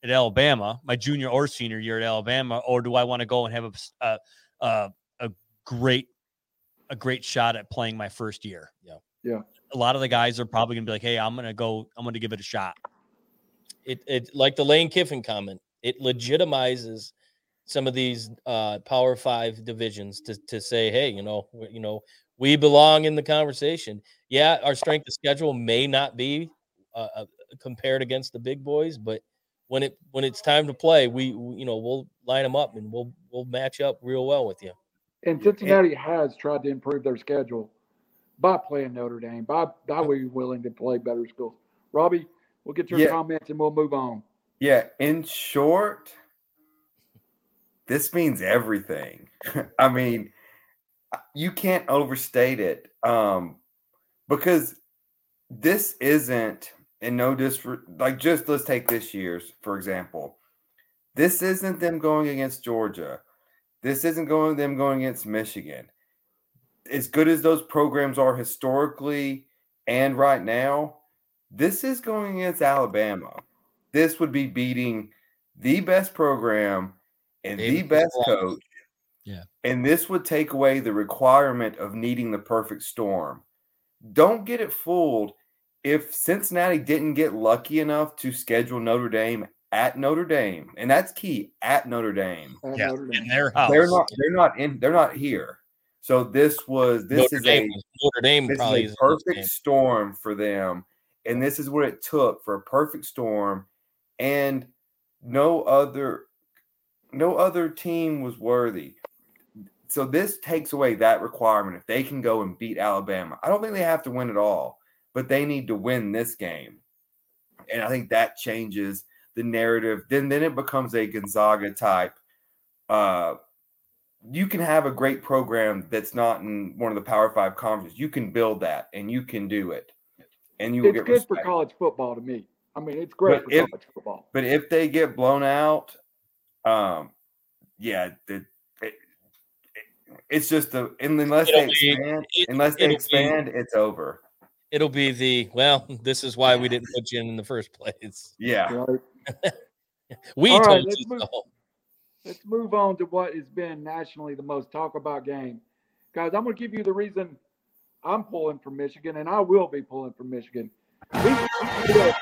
at Alabama, my junior or senior year at Alabama, or do I want to go and have a a great a great shot at playing my first year? Yeah. Yeah. A lot of the guys are probably gonna be like, "Hey, I'm gonna go. I'm gonna give it a shot." it it like the Lane Kiffin comment, it legitimizes some of these uh power five divisions to to say, hey, you know, we- you know, we belong in the conversation. Yeah, our strength of schedule may not be uh, uh, compared against the big boys, but when it when it's time to play, we, we you know we'll line them up and we'll we'll match up real well with you. And Cincinnati has tried to improve their schedule by playing Notre Dame, by by being willing to play better schools. Robbie, we'll get your Yeah. comments and we'll move on. Yeah, in short, this means everything. I mean, you can't overstate it. Um, because this isn't, and no dis like just let's take this year's, for example. This isn't them going against Georgia. This isn't going them going against Michigan. As good as those programs are historically and right now, this is going against Alabama this would be beating the best program and the best coach. Yeah. And this would take away the requirement of needing the perfect storm. Don't get it fooled. If Cincinnati didn't get lucky enough to schedule Notre Dame at Notre Dame, and that's key at Notre Dame, at Yeah, Notre Dame. in their house. they're not they're not in they're not here. So this was this Notre is Dame, a Notre Dame this probably is is a perfect game. storm for them and this is what it took for a perfect storm and no other no other team was worthy so this takes away that requirement if they can go and beat alabama i don't think they have to win it all but they need to win this game and i think that changes the narrative then then it becomes a gonzaga type uh you can have a great program that's not in one of the Power Five conferences. You can build that, and you can do it, and you will It's get good for college football to me. I mean, it's great But for if- college football. But if they get blown out, um, yeah, the, it, it- it's just the unless It'll they be- expand, it- unless they it'll be- expand, it's over. It'll be the well. This is why we didn't put you in in the first place. Yeah, Right? We All right, told let's you move- so. Let's move on to what has been nationally the most talk about game. Guys, I'm going to give you the reason I'm pulling from Michigan, and I will be pulling from Michigan. We, we live-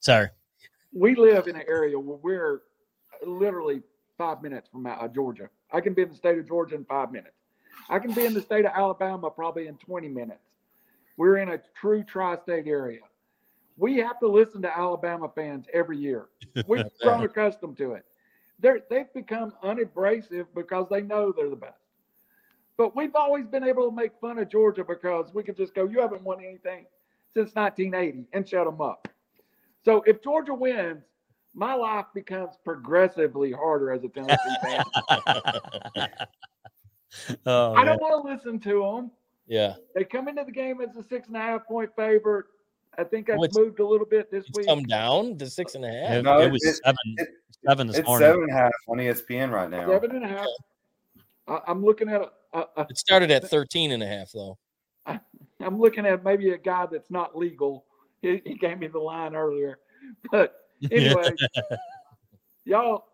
Sorry. we live in an area where we're literally five minutes from uh, Georgia. I can be in the state of Georgia in five minutes. I can be in the state of Alabama probably in 20 minutes. We're in a true tri state area. We have to listen to Alabama fans every year. We've grown accustomed to it. They're, they've become unabrasive because they know they're the best. But we've always been able to make fun of Georgia because we can just go, you haven't won anything since 1980 and shut them up. So if Georgia wins, my life becomes progressively harder as a Tennessee fan. oh, I don't want to listen to them. Yeah, They come into the game as a six and a half point favorite. I think that's Oh, it's- moved a little bit this it's week. come down to six and a half. It, No, it it- was it- seven, it- seven this it's morning. seven and a half on ESPN right now. Seven and a half. I, I'm looking at a, a, a, It started at 13 and a half though. I'm looking at maybe a guy that's not legal. He, he gave me the line earlier, but anyway, y'all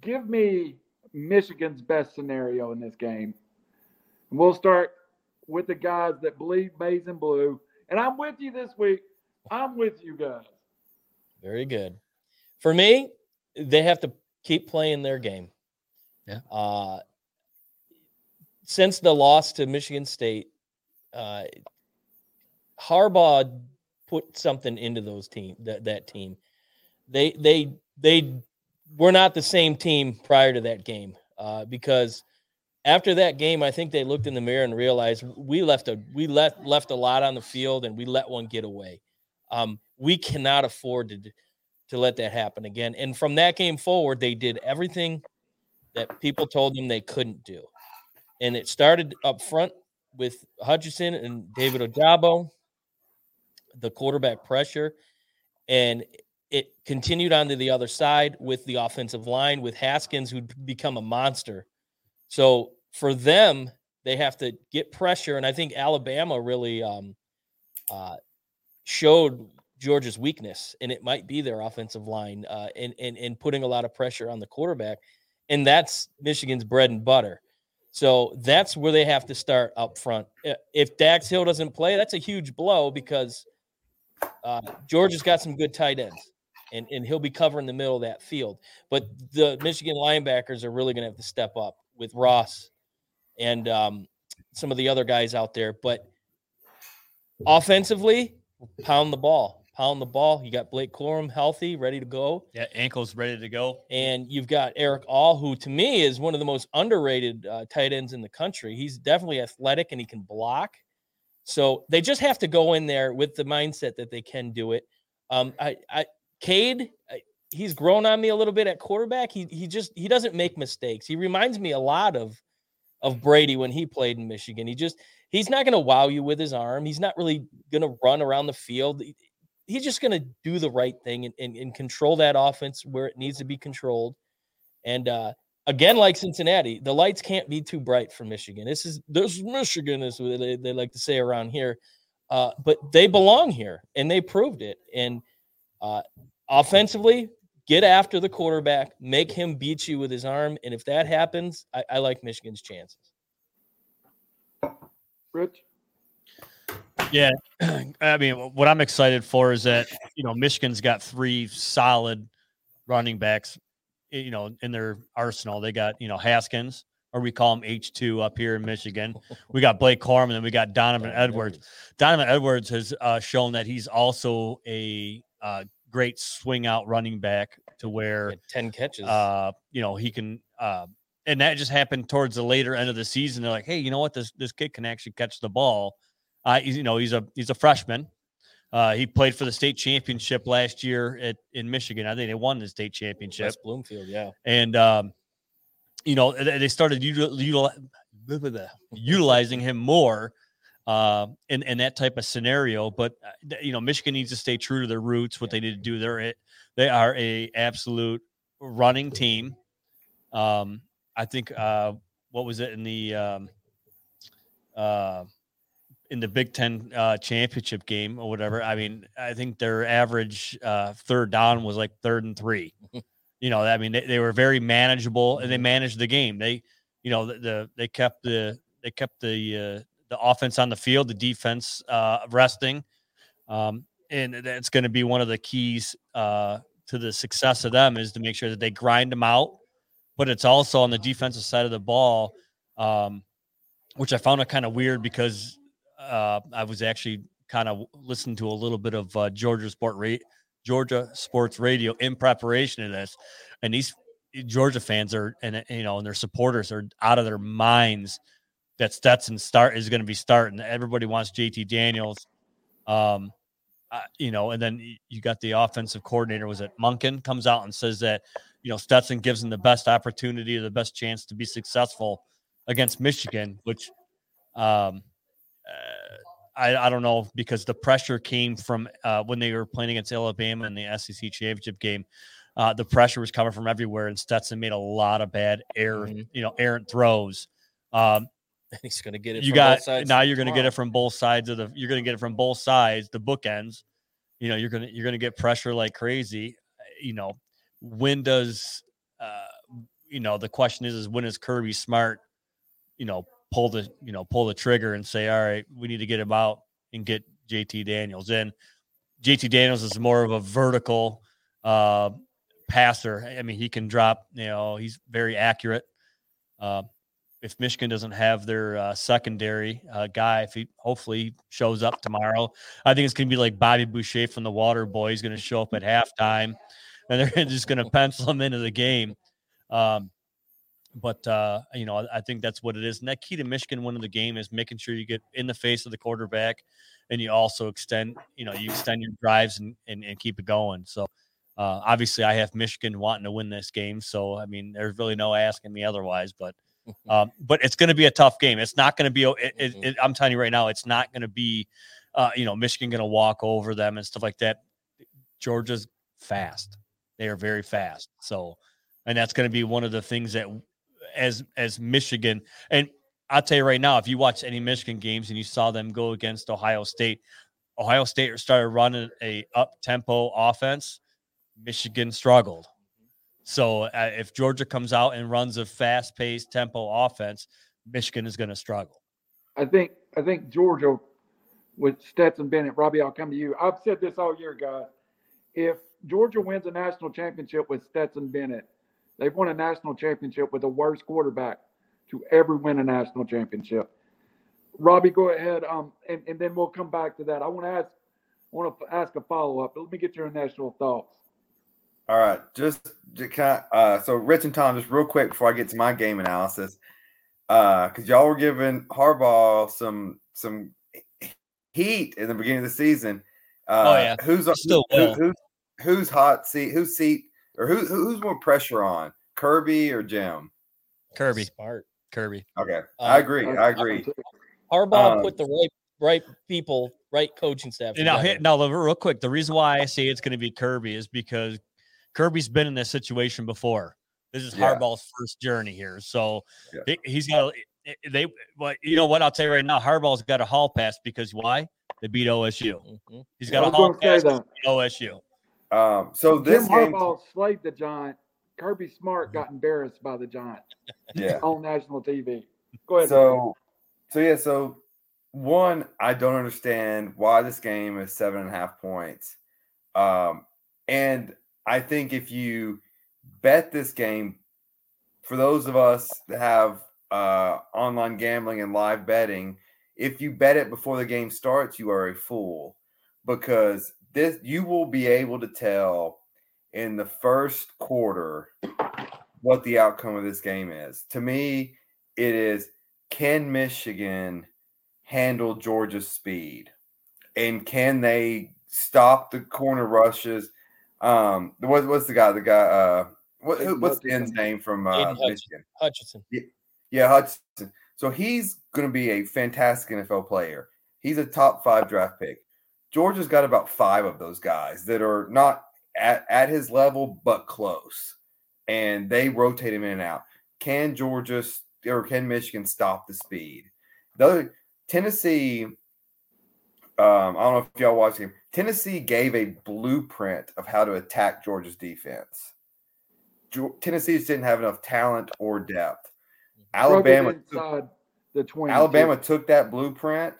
give me Michigan's best scenario in this game. And we'll start with the guys that bleed maize and blue. And I'm with you this week. I'm with you guys. Very good. For me, they have to keep playing their game. Yeah. Uh, since the loss to Michigan State, uh, Harbaugh put something into those team that that team. They they they were not the same team prior to that game uh, because after that game, I think they looked in the mirror and realized we left a we left left a lot on the field and we let one get away. Um, we cannot afford to to let that happen again. And from that game forward, they did everything that people told them they couldn't do. and it started up front with Hutchinson and David Ojabo, the quarterback pressure, and it continued onto the other side with the offensive line with Haskins, who'd become a monster. So for them, they have to get pressure, and I think Alabama really um, uh, showed Georgia's weakness, and it might be their offensive line, uh, and and and putting a lot of pressure on the quarterback, and that's Michigan's bread and butter. So that's where they have to start up front. If Dax Hill doesn't play, that's a huge blow because uh, Georgia's got some good tight ends, and, and he'll be covering the middle of that field. But the Michigan linebackers are really going to have to step up with Ross and um, some of the other guys out there. But offensively, pound the ball pound the ball. You got Blake Corum healthy, ready to go. Yeah, ankles ready to go. And you've got Erick All, who to me is one of the most underrated uh, tight ends in the country. He's definitely athletic and he can block. So they just have to go in there with the mindset that they can do it. Um, I, I, Cade, he's grown on me a little bit at quarterback. He, he just he doesn't make mistakes. He reminds me a lot of of Brady when he played in Michigan. He just he's not going to wow you with his arm. He's not really going to run around the field he's just going to do the right thing and, and, and, control that offense where it needs to be controlled. And uh, again, like Cincinnati, the lights can't be too bright for Michigan. This is this is Michigan, is what they, they like to say around here. Uh, but they belong here, and they proved it. And uh, offensively, get after the quarterback, make him beat you with his arm, and if that happens, I, I like Michigan's chances. Rich. Yeah, I mean, what I'm excited for is that you know Michigan's got three solid running backs, you know, in their arsenal. They got you know Haskins, or we call him H two up here in Michigan. We got Blake Corum, and then we got Donovan Edwards. Donovan Edwards has uh, shown that he's also a uh, great swing out running back to where ten catches. Uh, you know, he can. Uh, and that just happened towards the later end of the season. They're like, hey, you know what? This this kid can actually catch the ball uh, you know, he's a he's a freshman. Uh, he played for the state championship last year at in Michigan. I think they won the state championship. West Bloomfield, yeah. And um, you know, they started util- util- utilizing him more uh, in in that type of scenario. But uh, you know, Michigan needs to stay true to their roots. What they need to do, they're they are a absolute running team. Um, I think uh, what was it in the um, uh, in the Big Ten uh, championship game or whatever. I mean, I think their average uh, third down was like third and three. you know, I mean, they, they were very manageable and they managed the game. They, you know, the, the they kept the they kept the uh, the offense on the field, the defense uh, resting, um, and that's going to be one of the keys uh, to the success of them is to make sure that they grind them out. But it's also on the defensive side of the ball. Um, which I found it kind of weird because uh, I was actually kind of listening to a little bit of uh, Georgia Sport rate, Georgia Sports Radio in preparation of this, and these Georgia fans are and you know and their supporters are out of their minds that Stetson start is going to be starting. Everybody wants JT Daniels, um, uh, you know, and then you got the offensive coordinator was it Monken comes out and says that you know Stetson gives him the best opportunity, the best chance to be successful against Michigan, which um, I, I don't know because the pressure came from uh, when they were playing against Alabama in the SEC championship game. Uh, the pressure was coming from everywhere, and Stetson made a lot of bad air, mm-hmm. you know, errant throws. Um, he's going to get it. You got now. You're going to get it from both sides of the. You're going to get it from both sides, the bookends. You know, you're going to you're to get pressure like crazy. You know, when does, uh, you know, the question is, is when is Kirby Smart, you know, pull the you know pull the trigger and say, all right, we need to get him out and get JT Daniels in. JT Daniels is more of a vertical uh, passer. I mean, he can drop. You know, he's very accurate. Uh, if Michigan doesn't have their uh, secondary uh, guy, if he hopefully shows up tomorrow, I think it's going to be like Bobby Boucher from the Water Boy. He's going to show up at halftime, and they're just going to pencil him into the game. Um, but uh, you know, I think that's what it is. And that key to Michigan winning the game is making sure you get in the face of the quarterback, and you also extend, you know, you extend your drives and and, and keep it going. So uh, obviously, I have Michigan wanting to win this game. So I mean, there's really no asking me otherwise. But Um, but it's going to be a tough game. It's not going to be. It, it, Mhm. it, I'm telling you right now, it's not going to be. Uh, you know, Michigan going to walk over them and stuff like that. Georgia's fast. They are very fast. So, and that's going to be one of the things that, as as Michigan, and I'll tell you right now, if you watch any Michigan games and you saw them go against Ohio State, Ohio State started running a up tempo offense. Michigan struggled. So uh, if Georgia comes out and runs a fast paced tempo offense, Michigan is going to struggle. I think I think Georgia with Stetson Bennett, Robbie, I'll come to you. I've said this all year, guys. If Georgia wins a national championship with Stetson Bennett, they've won a national championship with the worst quarterback to ever win a national championship. Robbie, go ahead, um, and, and then we'll come back to that. I want to ask, I want to ask a follow up, let me get your initial thoughts. All right, just to kind of, uh, so Rich and Tom, just real quick before I get to my game analysis, because y'all were giving Harbaugh some some heat in the beginning of the season. Uh, Oh, yeah. who's Still who, will. who's who's hot seat? Who's seat or who who's more pressure on Kirby or Jim? Kirby, Smart. Kirby. Okay, Uh, I agree. I agree. Harbaugh Um, put the right right people, right coaching staff. And now, together. hit, now, real quick, the reason why I say it's going to be Kirby is because Kirby's been in this situation before. This is Yeah. Harbaugh's first journey here, so Yeah. he, he's got they. But you know what? I'll tell you right now, Harbaugh's got a hall pass because why? They beat OSU. Mhm. He's I got a hall pass say because that. they beat OSU. Um, so this Jim game, Harbaugh slaved the Giant. Kirby Smart got embarrassed by the Giant yeah. on national TV. Go ahead. So, so yeah, so one, I don't understand why this game is seven and a half points. Um, and I think if you bet this game, for those of us that have uh, online gambling and live betting, if you bet it before the game starts, you are a fool because this you will be able to tell in the first quarter what the outcome of this game is. To me, it is can Michigan handle Georgia's speed? And can they stop the corner rushes? Um, what, what's the guy? The guy, uh, what, who, what's the end's name from uh, Aidan Hutchinson. Michigan? Hutchinson. Yeah, Hudson. So he's going to be a fantastic NFL player. He's a top five draft pick. Georgia's got about five of those guys that are not at, at his level, but close. And they rotate him in and out. Can Georgia or can Michigan stop the speed? The other, Tennessee, um, I don't know if y'all watched him. Tennessee gave a blueprint of how to attack Georgia's defense. Geo- Tennessee just didn't have enough talent or depth. Alabama Struggled inside the 20. Alabama took that blueprint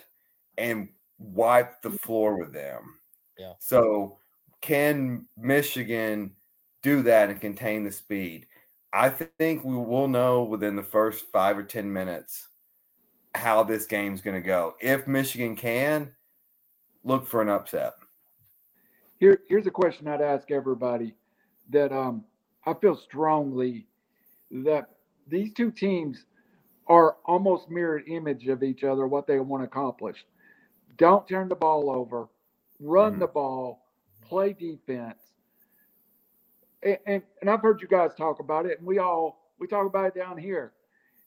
and wiped the mm-hmm. floor with them. Yeah. So can Michigan do that and contain the speed? I think we will know within the first five or ten minutes how this game's going to go. If Michigan can, look for an upset. Here, here's a question I'd ask everybody that um, I feel strongly that these two teams are almost mirrored image of each other, what they want to accomplish. Don't turn the ball over, run Mhm. the ball, play defense. And, and, and I've heard you guys talk about it, and we all we talk about it down here.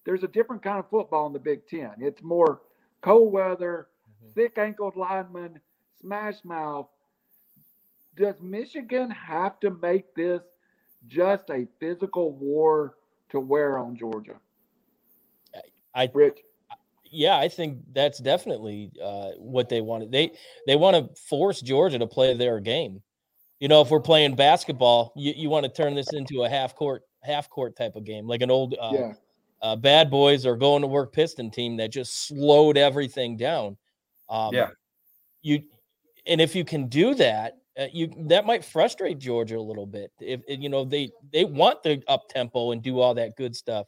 There's a different kind of football in the Big Ten. It's more cold weather, Mhm. thick ankled linemen, smash mouth. Does Michigan have to make this just a physical war to wear on Georgia? I Rich, yeah, I think that's definitely uh, what they wanted. They they want to force Georgia to play their game. You know, if we're playing basketball, you, you want to turn this into a half court half court type of game, like an old uh, yeah, uh, bad boys or going to work Piston team that just slowed everything down. Um, Yeah. you and if you can do that, uh, you that might frustrate Georgia a little bit. If you know they they want the up tempo and do all that good stuff,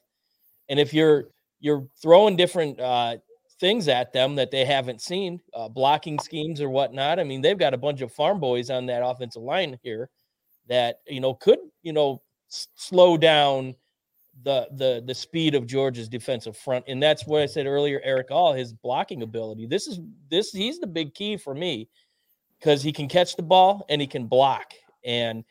and if you're you're throwing different uh, things at them that they haven't seen, uh, blocking schemes or whatnot. I mean, they've got a bunch of farm boys on that offensive line here that you know could you know s- slow down the the the speed of Georgia's defensive front, and that's what I said earlier. Erick All his blocking ability. This is this he's the big key for me because he can catch the ball and he can block. And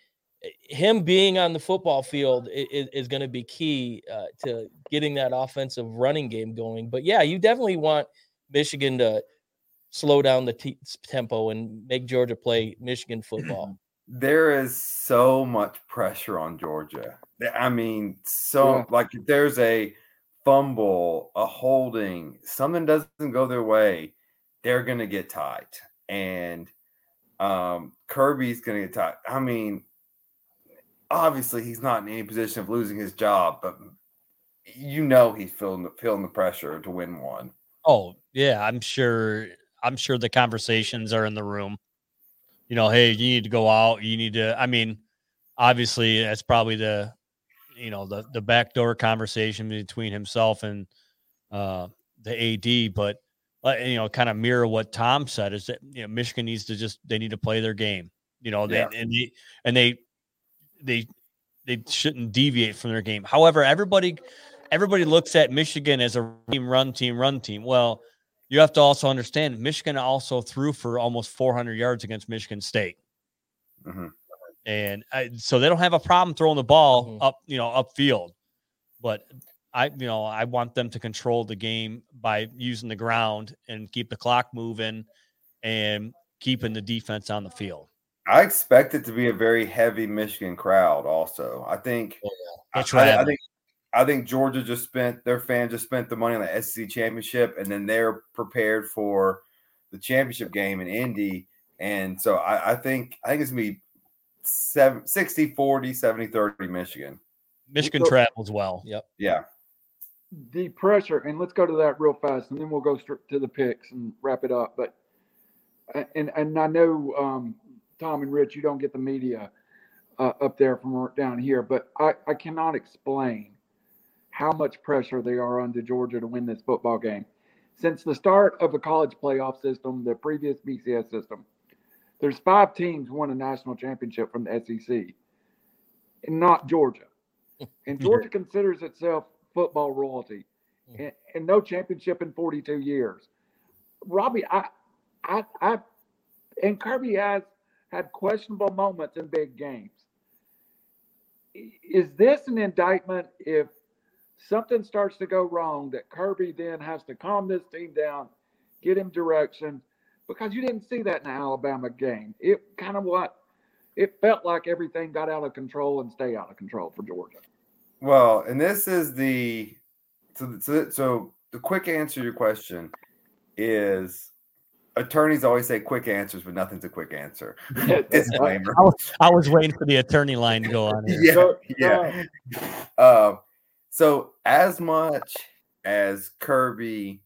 him being on the football field is, is going to be key uh, to getting that offensive running game going. But yeah, you definitely want Michigan to slow down the t- tempo and make Georgia play Michigan football. There is so much pressure on Georgia. I mean, so Yeah. like if there's a fumble, a holding, something doesn't go their way, they're gonna get tight. And um Kirby's gonna get tight. I mean, obviously he's not in any position of losing his job, but you know he's feeling the feeling the pressure to win one. Oh yeah, I'm sure. I'm sure the conversations are in the room. You know, hey, you need to go out. You need to. I mean, obviously, that's probably the, you know, the the backdoor conversation between himself and uh, the AD. But you know, kind of mirror what Tom said is that you know Michigan needs to just they need to play their game. You know, they Yeah. and they and they they they shouldn't deviate from their game. However, everybody everybody looks at Michigan as a team run team run team. Well, you have to also understand Michigan also threw for almost 400 yards against Michigan State, Mhm. and I, so they don't have a problem throwing the ball Mhm. up, you know, upfield. But I, you know, I want them to control the game by using the ground and keep the clock moving and keeping the defense on the field. I expect it to be a very heavy Michigan crowd. Also, I think. Oh, I, It's I- I think. I think Georgia just spent their fans just spent the money on the SEC championship, and then they're prepared for the championship game in Indy. And so I, I think I think it's gonna be seven, 60, 40, 70, 30 Michigan. Michigan So- travels well. Yep. Yeah. The pressure, and let's go to that real fast, and then we'll go straight to the picks and wrap it up. But and and I know um, Tom and Rich, you don't get the media uh, up there from down here, but I, I cannot explain how much pressure they are under Georgia to win this football game. Since the start of the college playoff system, the previous BCS system, there's five teams won a national championship from the SEC, and not Georgia. And Georgia considers itself football royalty, mm. and, and no championship in 42 years. Robbie, I, I, I, and Kirby has had questionable moments in big games. Is this an indictment if something starts to go wrong that Kirby then has to calm this team down, get him direction? Because you didn't see that in the Alabama game. It kind of what it felt like everything got out of control and stay out of control for Georgia. Well, and this is the so so, so the quick answer to your question is attorneys always say quick answers, but nothing's a quick answer. Disclaimer. I was waiting for the attorney line to go on. Here. Yeah, So, yeah. Uh, so as much as Kirby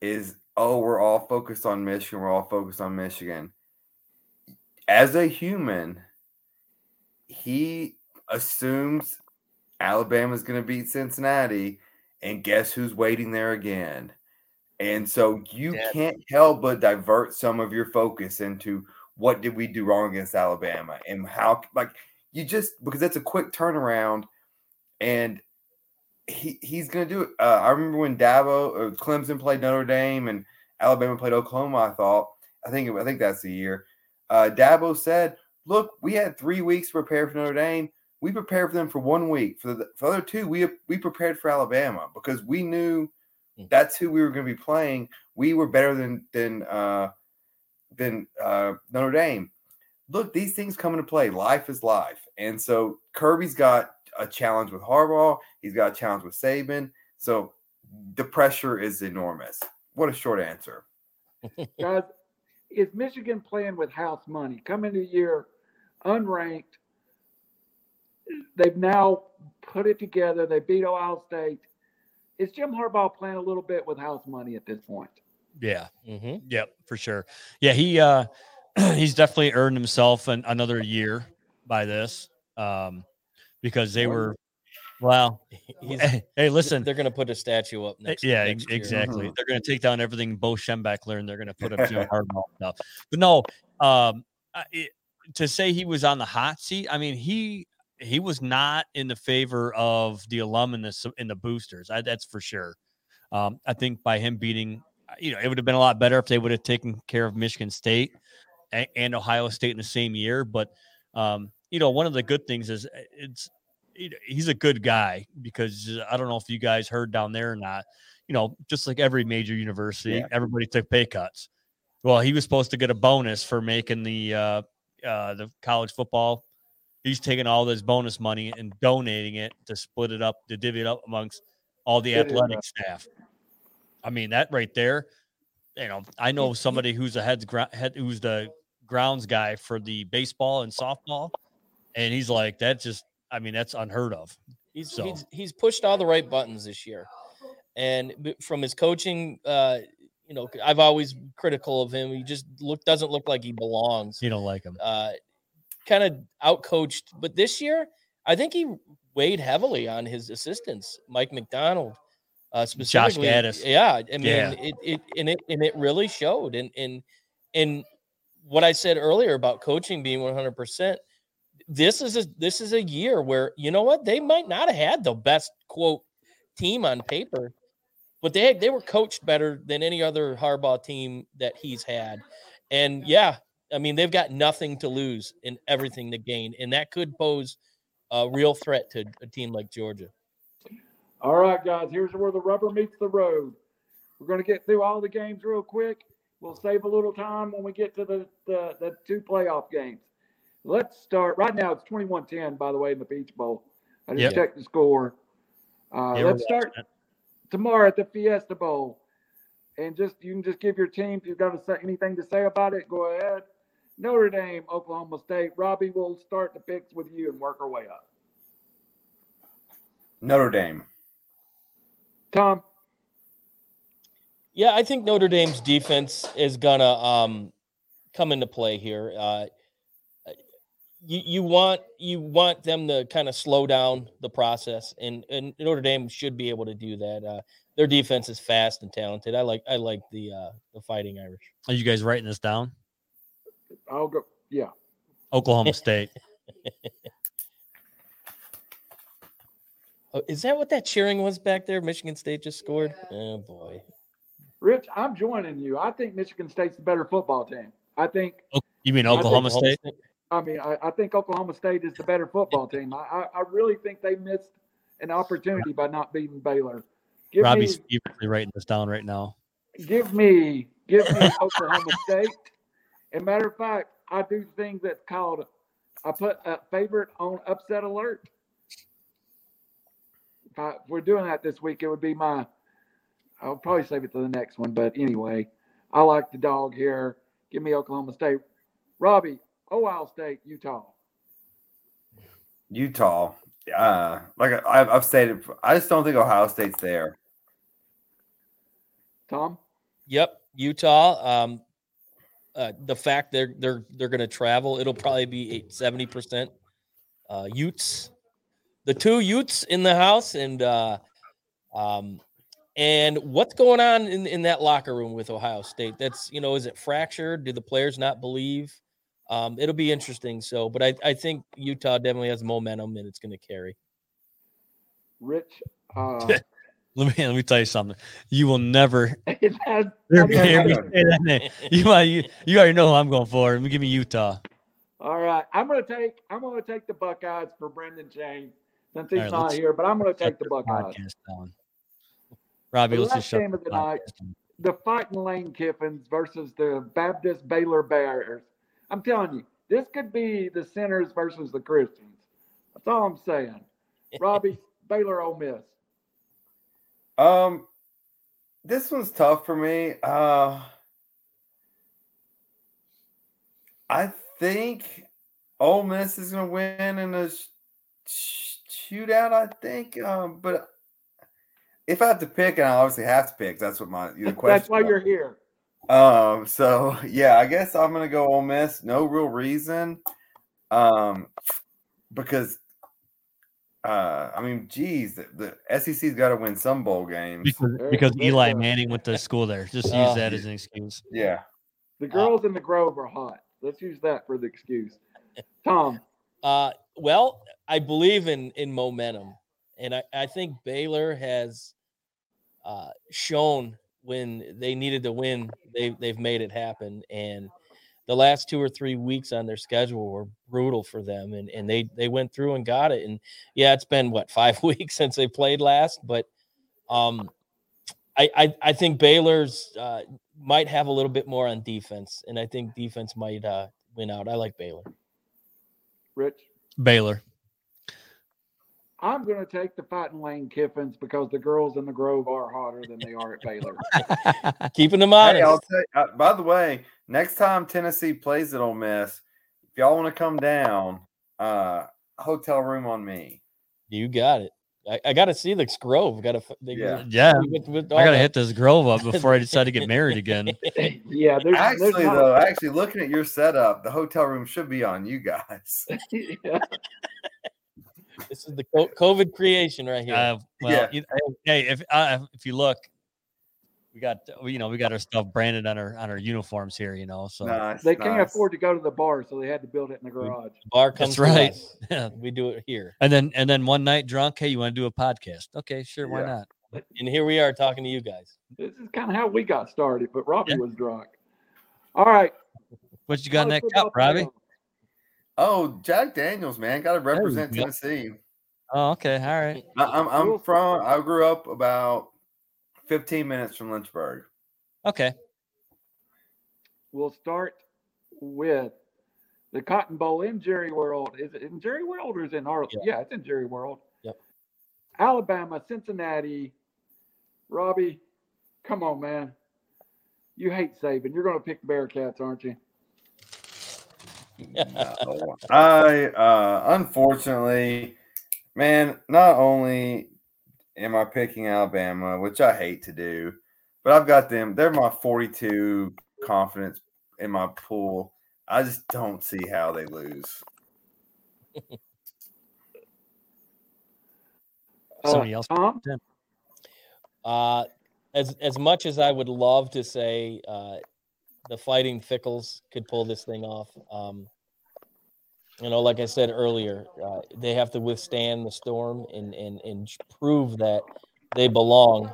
is, oh, we're all focused on Michigan, we're all focused on Michigan. As a human, he assumes Alabama's going to beat Cincinnati, and guess who's waiting there again? And so you Yeah. can't help but divert some of your focus into what did we do wrong against Alabama and how like you just because it's a quick turnaround and he he's gonna do it. Uh, I remember when Dabo or Clemson played Notre Dame and Alabama played Oklahoma. I thought I think I think that's the year. Uh, Dabo said, "Look, we had three weeks to prepare for Notre Dame. We prepared for them for one week. For the, for the other two, we we prepared for Alabama because we knew Mm. that's who we were going to be playing. We were better than than uh, than uh, Notre Dame. Look, these things come into play. Life is life, and so Kirby's got a challenge with Harbaugh. He's got a challenge with Saban. So the pressure is enormous. What a short answer. Guys, is Michigan playing with house money? Coming to the year unranked. They've now put it together. They beat Ohio State. Is Jim Harbaugh playing a little bit with house money at this point? Yeah. hmm Yep, for sure. Yeah, he uh he's definitely earned himself an, another year by this. Um because they were well, He's, hey, listen, they're going to put a statue up Uh, next. yeah, next ex- year. exactly. They're going to take down everything Bo Schembechler learned. They're going to put up Jim Harbaugh stuff. But no, um, it, to say he was on the hot seat, I mean he he was not in the favor of the alum and the and the boosters. I, that's for sure. Um, I think by him beating, uh, you know, it would have been a lot better if they would have taken care of Michigan State and, and Ohio State in the same year. But um, you know, one of the good things is uh, it's he's a good guy because uh, I don't know if you guys heard down there or not. You know, just like every major university, Yeah. everybody took pay cuts. Well, he was supposed to get a bonus for making the uh, uh, the college football. He's taking all this bonus money and donating it to split it up, to divvy it up amongst all the athletic staff. I mean, that right there, you know, I know somebody who's a head's head, who's the grounds guy for the baseball and softball, and he's like, that's just, I mean, that's unheard of. He's So- he's he's pushed all the right buttons this year, and from his coaching, uh, you know, I've always critical of him. He just look doesn't look like he belongs. You don't like him. Uh, kind of outcoached, but this year I think he weighed heavily on his assistants, Mike Macdonald, uh, specifically. Gattis. Yeah, I mean, Yeah. it, it and it and it really showed. And and and what I said earlier about coaching being one hundred percent. This is a this is a year where you know what they might not have had the best quote team on paper, but they they were coached better than any other Harbaugh team that he's had. And yeah, I mean they've got nothing to lose and everything to gain, and that could pose a real threat to a team like Georgia. All right, guys, here's where the rubber meets the road. We're going to get through all the games real quick. We'll save a little time when we get to the, the, the two playoff games. Let's start. Right now, it's 21 10, by the way, in the Peach Bowl. I just Yep. checked the score. Uh, Yeah, let's start watching it. tomorrow at the Fiesta Bowl. And just you can just give your team, if you've got to say anything to say about it, go ahead. Notre Dame, Oklahoma State. Robbie, we'll start the picks with you and work our way up. Notre Dame. Tom, Yeah, I think Notre Dame's defense is gonna um, come into play here. Uh, you you want you want them to kind of slow down the process, and and Notre Dame should be able to do that. Uh, their defense is fast and talented. I like I like the uh, the Fighting Irish. Are you guys writing this down? I'll go. Yeah. Oklahoma State. Oh, is that what that cheering was back there? Michigan State just scored. Oh boy. Rich, I'm joining you. I think Michigan State's the better football team. I think, You mean I think Oklahoma State? I mean, I, I think Oklahoma State is the better football team. I, I, I really think they missed an opportunity by not beating Baylor. Give Robbie's me, feverishly writing this down right now. give me, give me Oklahoma State. And matter of fact, I do things that's called, I put a favorite on upset alert. If, I, if we're doing that this week, it would be my, I'll probably save it to the next one. But anyway, I like the dog here. Give me Oklahoma State. Robbie, Ohio State, Utah. Utah. Uh, like I- I've, I've stated, I just don't think Ohio State's there. Tom? Yep, Utah. Um, uh, the fact they're they're they're going to travel, it'll probably be seventy percent uh, Utes. The two Utes in the house, and uh, um, and what's going on in in that locker room with Ohio State? That's you know, is it fractured? Do the players not believe? Um, it'll be interesting. So, but I I think Utah definitely has momentum, and it's going to carry. Rich? Uh, Let me let me tell you something. You will never hear me say that name. You, might- you you already know who I'm going for. Let me give me Utah. All right, I'm gonna take I'm gonna take the Buckeyes for Brendan Shane since he's right, not here, but I'm gonna take the Buckeyes. down. Robbie, The let's last just game of the night. down. The fighting Lane Kiffins versus the Baptist Baylor Bears. I'm telling you, this could be the sinners versus the Christians. That's all I'm saying. Robbie, Baylor Ole Miss. Um, this one's tough for me. Uh, I think Ole Miss is going to win in a sh- sh- shootout. I think, um, but if I have to pick, and I obviously have to pick, that's what my the question. That's why you're here. Um, so yeah, I guess I'm gonna go Ole Miss. No real reason. Um, because uh, I mean, geez, the, the SEC's got to win some bowl games. Because, because good, Eli uh, Manning went to school there. Just use Oh. that as an excuse. Yeah, The girls in the Grove are hot. Let's use that for the excuse. Tom, Uh, well, I believe in in momentum, and I, I think Baylor has uh, shown when they needed to win, they they've made it happen. And the last two or three weeks on their schedule were brutal for them, and and they they went through and got it. And yeah, it's been what five weeks since they played last, but um, I I, I think Baylor's uh, might have a little bit more on defense, and I think defense might uh, win out. I like Baylor. Rich. Baylor. I'm going to take the fighting Lane Kiffins because the girls in the Grove are hotter than they are at Baylor. Keeping them Hey, honest. I'll tell you, uh, by the way, next time Tennessee plays at Ole Miss, if y'all want to come down, uh, hotel room on me. you got it. I, I got to see the Grove. Got to. Yeah. yeah. With, with I gotta hit this Grove up before I decide to get married again. yeah, there's Actually, there's not- though, actually looking at your setup, the hotel room should be on you guys. yeah. This is the COVID creation right here. Uh, well, Yeah. you- hey, if uh, if you look, we got you know we got our stuff branded on our on our uniforms here. You know, so Nice. They can't afford to go to the bar, so they had to build it in the garage. Bar comes that's right. Yeah. We do it here, and then and then one night drunk, hey, you want to do a podcast? Okay, sure, why Yeah. not? and here we are talking to you guys. This is kind of how we got started, but Robbie Yeah. was drunk. All right. What you got in that college cup, Robbie? Playoff. Oh, Jack Daniels, man, got to represent go. Tennessee. Oh, okay, all right. I, I'm I'm from. I grew up about 15 minutes from Lynchburg. Okay, We'll start with the Cotton Bowl in Jerry World. Is it in Jerry World or is it in Arlington? Yeah. Yeah, it's in Jerry World. Yep. Alabama, Cincinnati. Robbie, come on, man. You hate Saban. You're going to pick Bearcats, aren't you? No. I uh unfortunately, man, not only am I picking Alabama, which I hate to do, but I've got them. They're my 42 confidence in my pool. I just don't see how they lose. Somebody Uh, else. Uh, as as much as I would love to say uh, the Fighting Fickells could pull this thing off, um, you know, like I said earlier, uh, they have to withstand the storm and and and prove that they belong.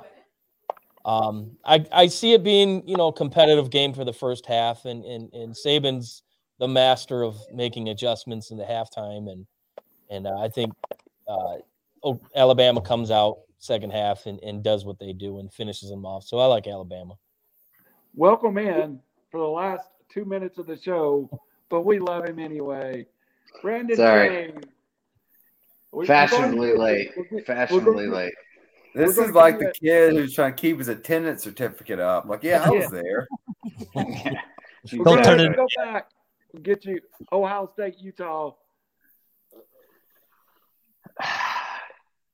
Um, I I see it being you know a competitive game for the first half, and and and Saban's the master of making adjustments in the halftime, and and uh, I think uh, oh, Alabama comes out second half and, and does what they do and finishes them off. So I like Alabama. Welcome in for the last two minutes of the show, but we love him anyway. Brandon Sorry. James. We- we're Fashionably to- late. we're- we're Fashionably going late. This is like do the kid who's trying to keep his attendance certificate up. Like, yeah, I was there. We're Don't gonna turn it- Go back. Get you Ohio State, Utah.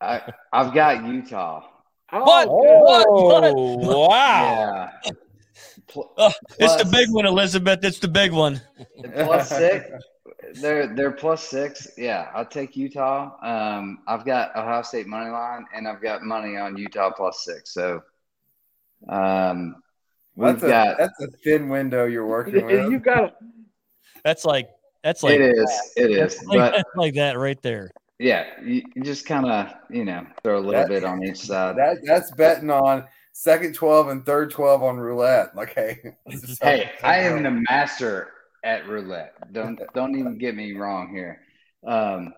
I, I've got Utah. Oh, What? good. What? Oh, wow. Yeah. Pl- Oh, it's the big one, Elizabeth. It's the big one. plus six. They're they're plus six. Yeah, I'll take Utah. Um, I've got Ohio State money line, and I've got money on Utah plus six. So, um, we've That's a got that's a thin window you're working And you with. got That's like that's like it is it is, like, but like that right there. yeah, you, you just kind of you know throw a little That- bit on each side. That that's betting on second 12 and third 12 on roulette. Like, hey, this is how- Hey, I am the master at roulette. Don't don't even get me wrong here. Um,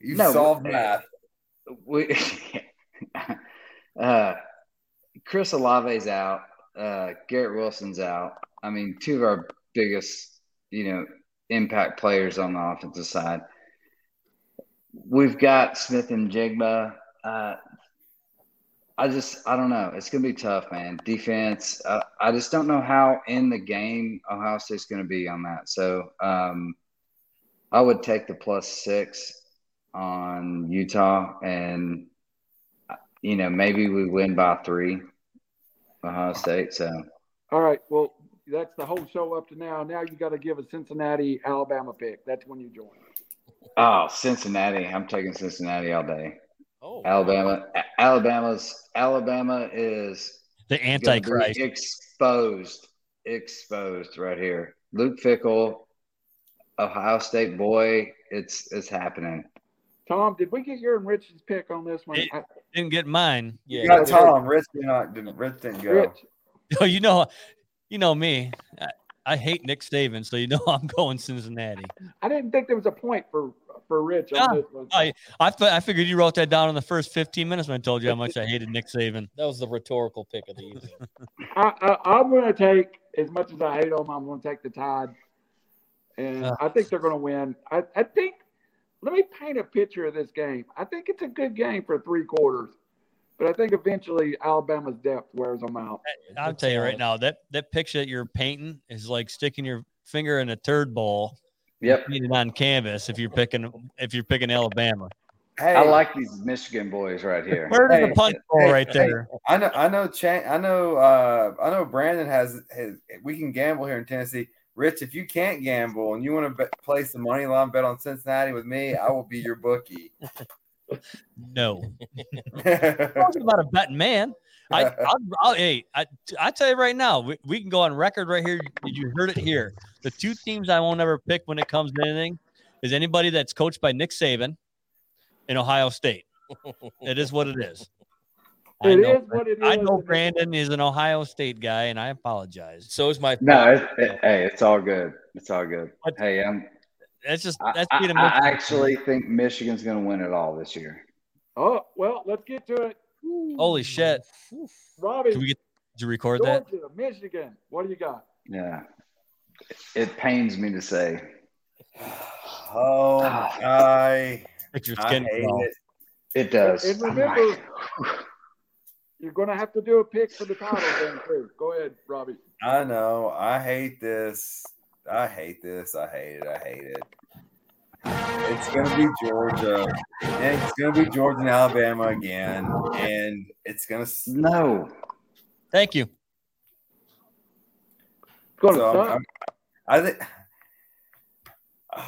you no, solved we- math. we, uh, Chris Olave's out. Uh, Garrett Wilson's out. I mean, two of our biggest, you know, impact players on the offensive side. We've got Smith-Njigba. Uh, I just, I don't know. It's going to be tough, man. Defense. Uh, I just don't know how in the game Ohio State's going to be on that. So um, I would take the plus six on Utah, and you know maybe we win by three, Ohio State. So all right. Well, that's the whole show up to now. Now you got to give a Cincinnati, Alabama pick. That's when you join. oh, Cincinnati. I'm taking Cincinnati all day. Oh, Alabama. A- Alabama's Alabama is The gonna Antichrist. exposed, exposed right here. Luke Fickell, Ohio State boy. It's it's happening. Tom, did we get your and Rich's pick on this one? It- I- Didn't get mine. You Yeah. got Tom. Rich did not. Didn't, Rich didn't go. Rich, Oh, you know, you know me. I, I hate Nick Saban, so you know I'm going Cincinnati. I didn't think there was a point for for Rich Yeah, this. I I, I figured you wrote that down in the first 15 minutes when I told you how much I hated Nick Saban. That was the rhetorical pick of the evening. I, I, I'm going to take, as much as I hate them, I'm going to take the Tide. And Ugh. I think they're going to win. I, I think, let me paint a picture of this game. I think it's a good game for three quarters, but I think eventually Alabama's depth wears them out. I'll tell you right now that that picture that you're painting is like sticking your finger in a turd bowl, Yep. painted on canvas. If you're picking if you're picking Alabama, Hey, I like these Michigan boys right here. where's Hey, the punch bowl hey, right hey. there? I know, I know, Chan, I know, uh, I know. Brandon has, has. We can gamble here in Tennessee. Rich, if you can't gamble and you want to bet, place the money line bet on Cincinnati with me, I will be your bookie. No, talking about a betting man. I, I'll, I'll, hey, I, I tell you right now, we, we can go on record right here. You heard it here. The two teams I won't ever pick when it comes to anything is anybody that's coached by Nick Saban in Ohio State. It is what it is. I know, is what it I is, know Brandon is an Ohio State guy, and I apologize. So is my No, it, it- hey, it's all good. It's all good. But- Hey, I'm, That's just I, that's I, being a I Michigan fan. actually think Michigan's going to win it all this year. Oh, well, let's get to it. Holy shit! Robbie, Can we get did you record that? Michigan, what do you got? Yeah. It pains me to say. oh, I, Make your I skin hate it. It does. And oh I'm remember- like, You're going to have to do a pick for the title then, too. Go ahead, Robbie. I know. I hate this. I hate this. I hate it. I hate it. It's gonna be Georgia, and it's gonna be Georgia and Alabama again, and it's gonna. s- no. Thank you. It's going to So I'm. I'm- I think.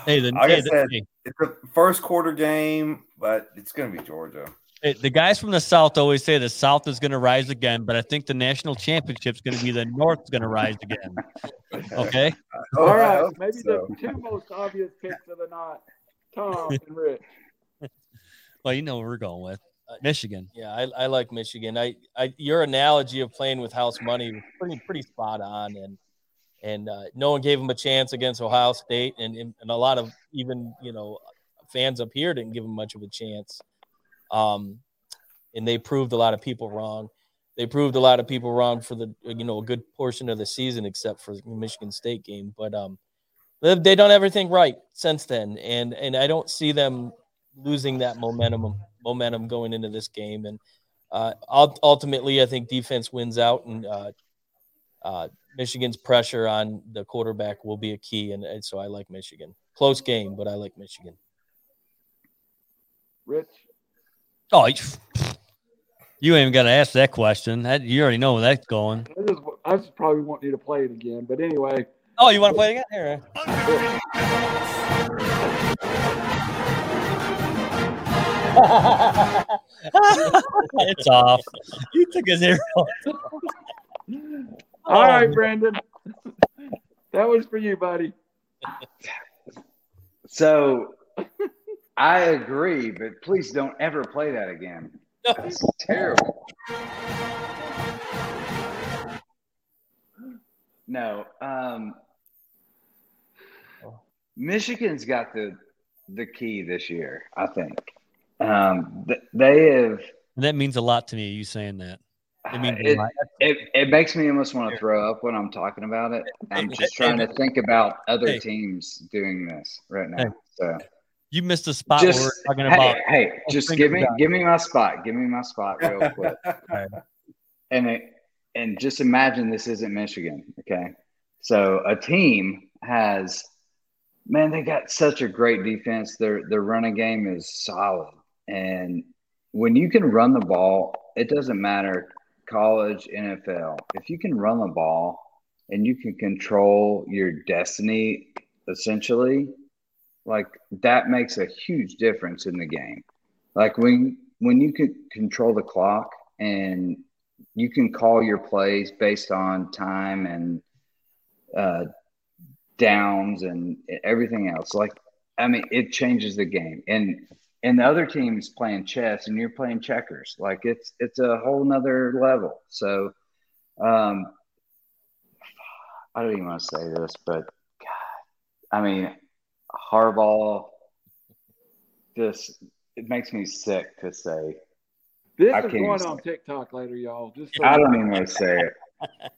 Hey, the, like hey, I the- said, hey, it's a first quarter game, but it's gonna be Georgia. Hey, the guys from the South always say the South is going to rise again, but I think the national championship is going to be the North's going to rise again. Okay. All I right, hope maybe so. the two most obvious picks of the night, Tom and Rich. Well, you know where we're going with Michigan. Yeah, I, I like Michigan. I, I your analogy of playing with house money was pretty pretty spot on, and and uh, no one gave them a chance against Ohio State, and and a lot of even you know fans up here didn't give them much of a chance. Um, and they proved a lot of people wrong. They proved a lot of people wrong for the you know a good portion of the season, except for the Michigan State game. But um, they've, they done everything right since then, and and I don't see them losing that momentum momentum going into this game. And uh, ultimately, I think defense wins out, and uh, uh, Michigan's pressure on the quarterback will be a key. And, and so I like Michigan. Close game, but I like Michigan. Rich. Oh, you, you ain't even got to ask that question. That you already know where that's going. I just, I just probably want you to play it again. But anyway, Oh, you want to play it again? Here. it's off. You took a zero. all right, Brandon. that was for you, buddy. So I agree, but please don't ever play that again. That's terrible. No, um, Michigan's got the the key this year. I think um, th- they have. That means a lot to me. You saying that? It, it, it makes me almost want to throw up when I'm talking about it. I'm just trying to think about other teams doing this right now. So You missed a spot just where we're talking hey, about. hey, just give me about give me my spot. Give me my spot real quick. and it, and just imagine this isn't Michigan, okay? So a team has man, they got such a great defense. Their their running game is solid. And when you can run the ball, it doesn't matter college, NFL. If you can run the ball and you can control your destiny essentially, like that makes a huge difference in the game. Like when when you can control the clock and you can call your plays based on time and uh, downs and everything else. Like, I mean, it changes the game. And and the other team's playing chess and you're playing checkers. Like it's it's a whole nother level. So um I don't even want to say this, but God, I mean, Harbaugh. Just it makes me sick to say. This I is can't going on say TikTok later, y'all. Just so I don't know. even want to say it.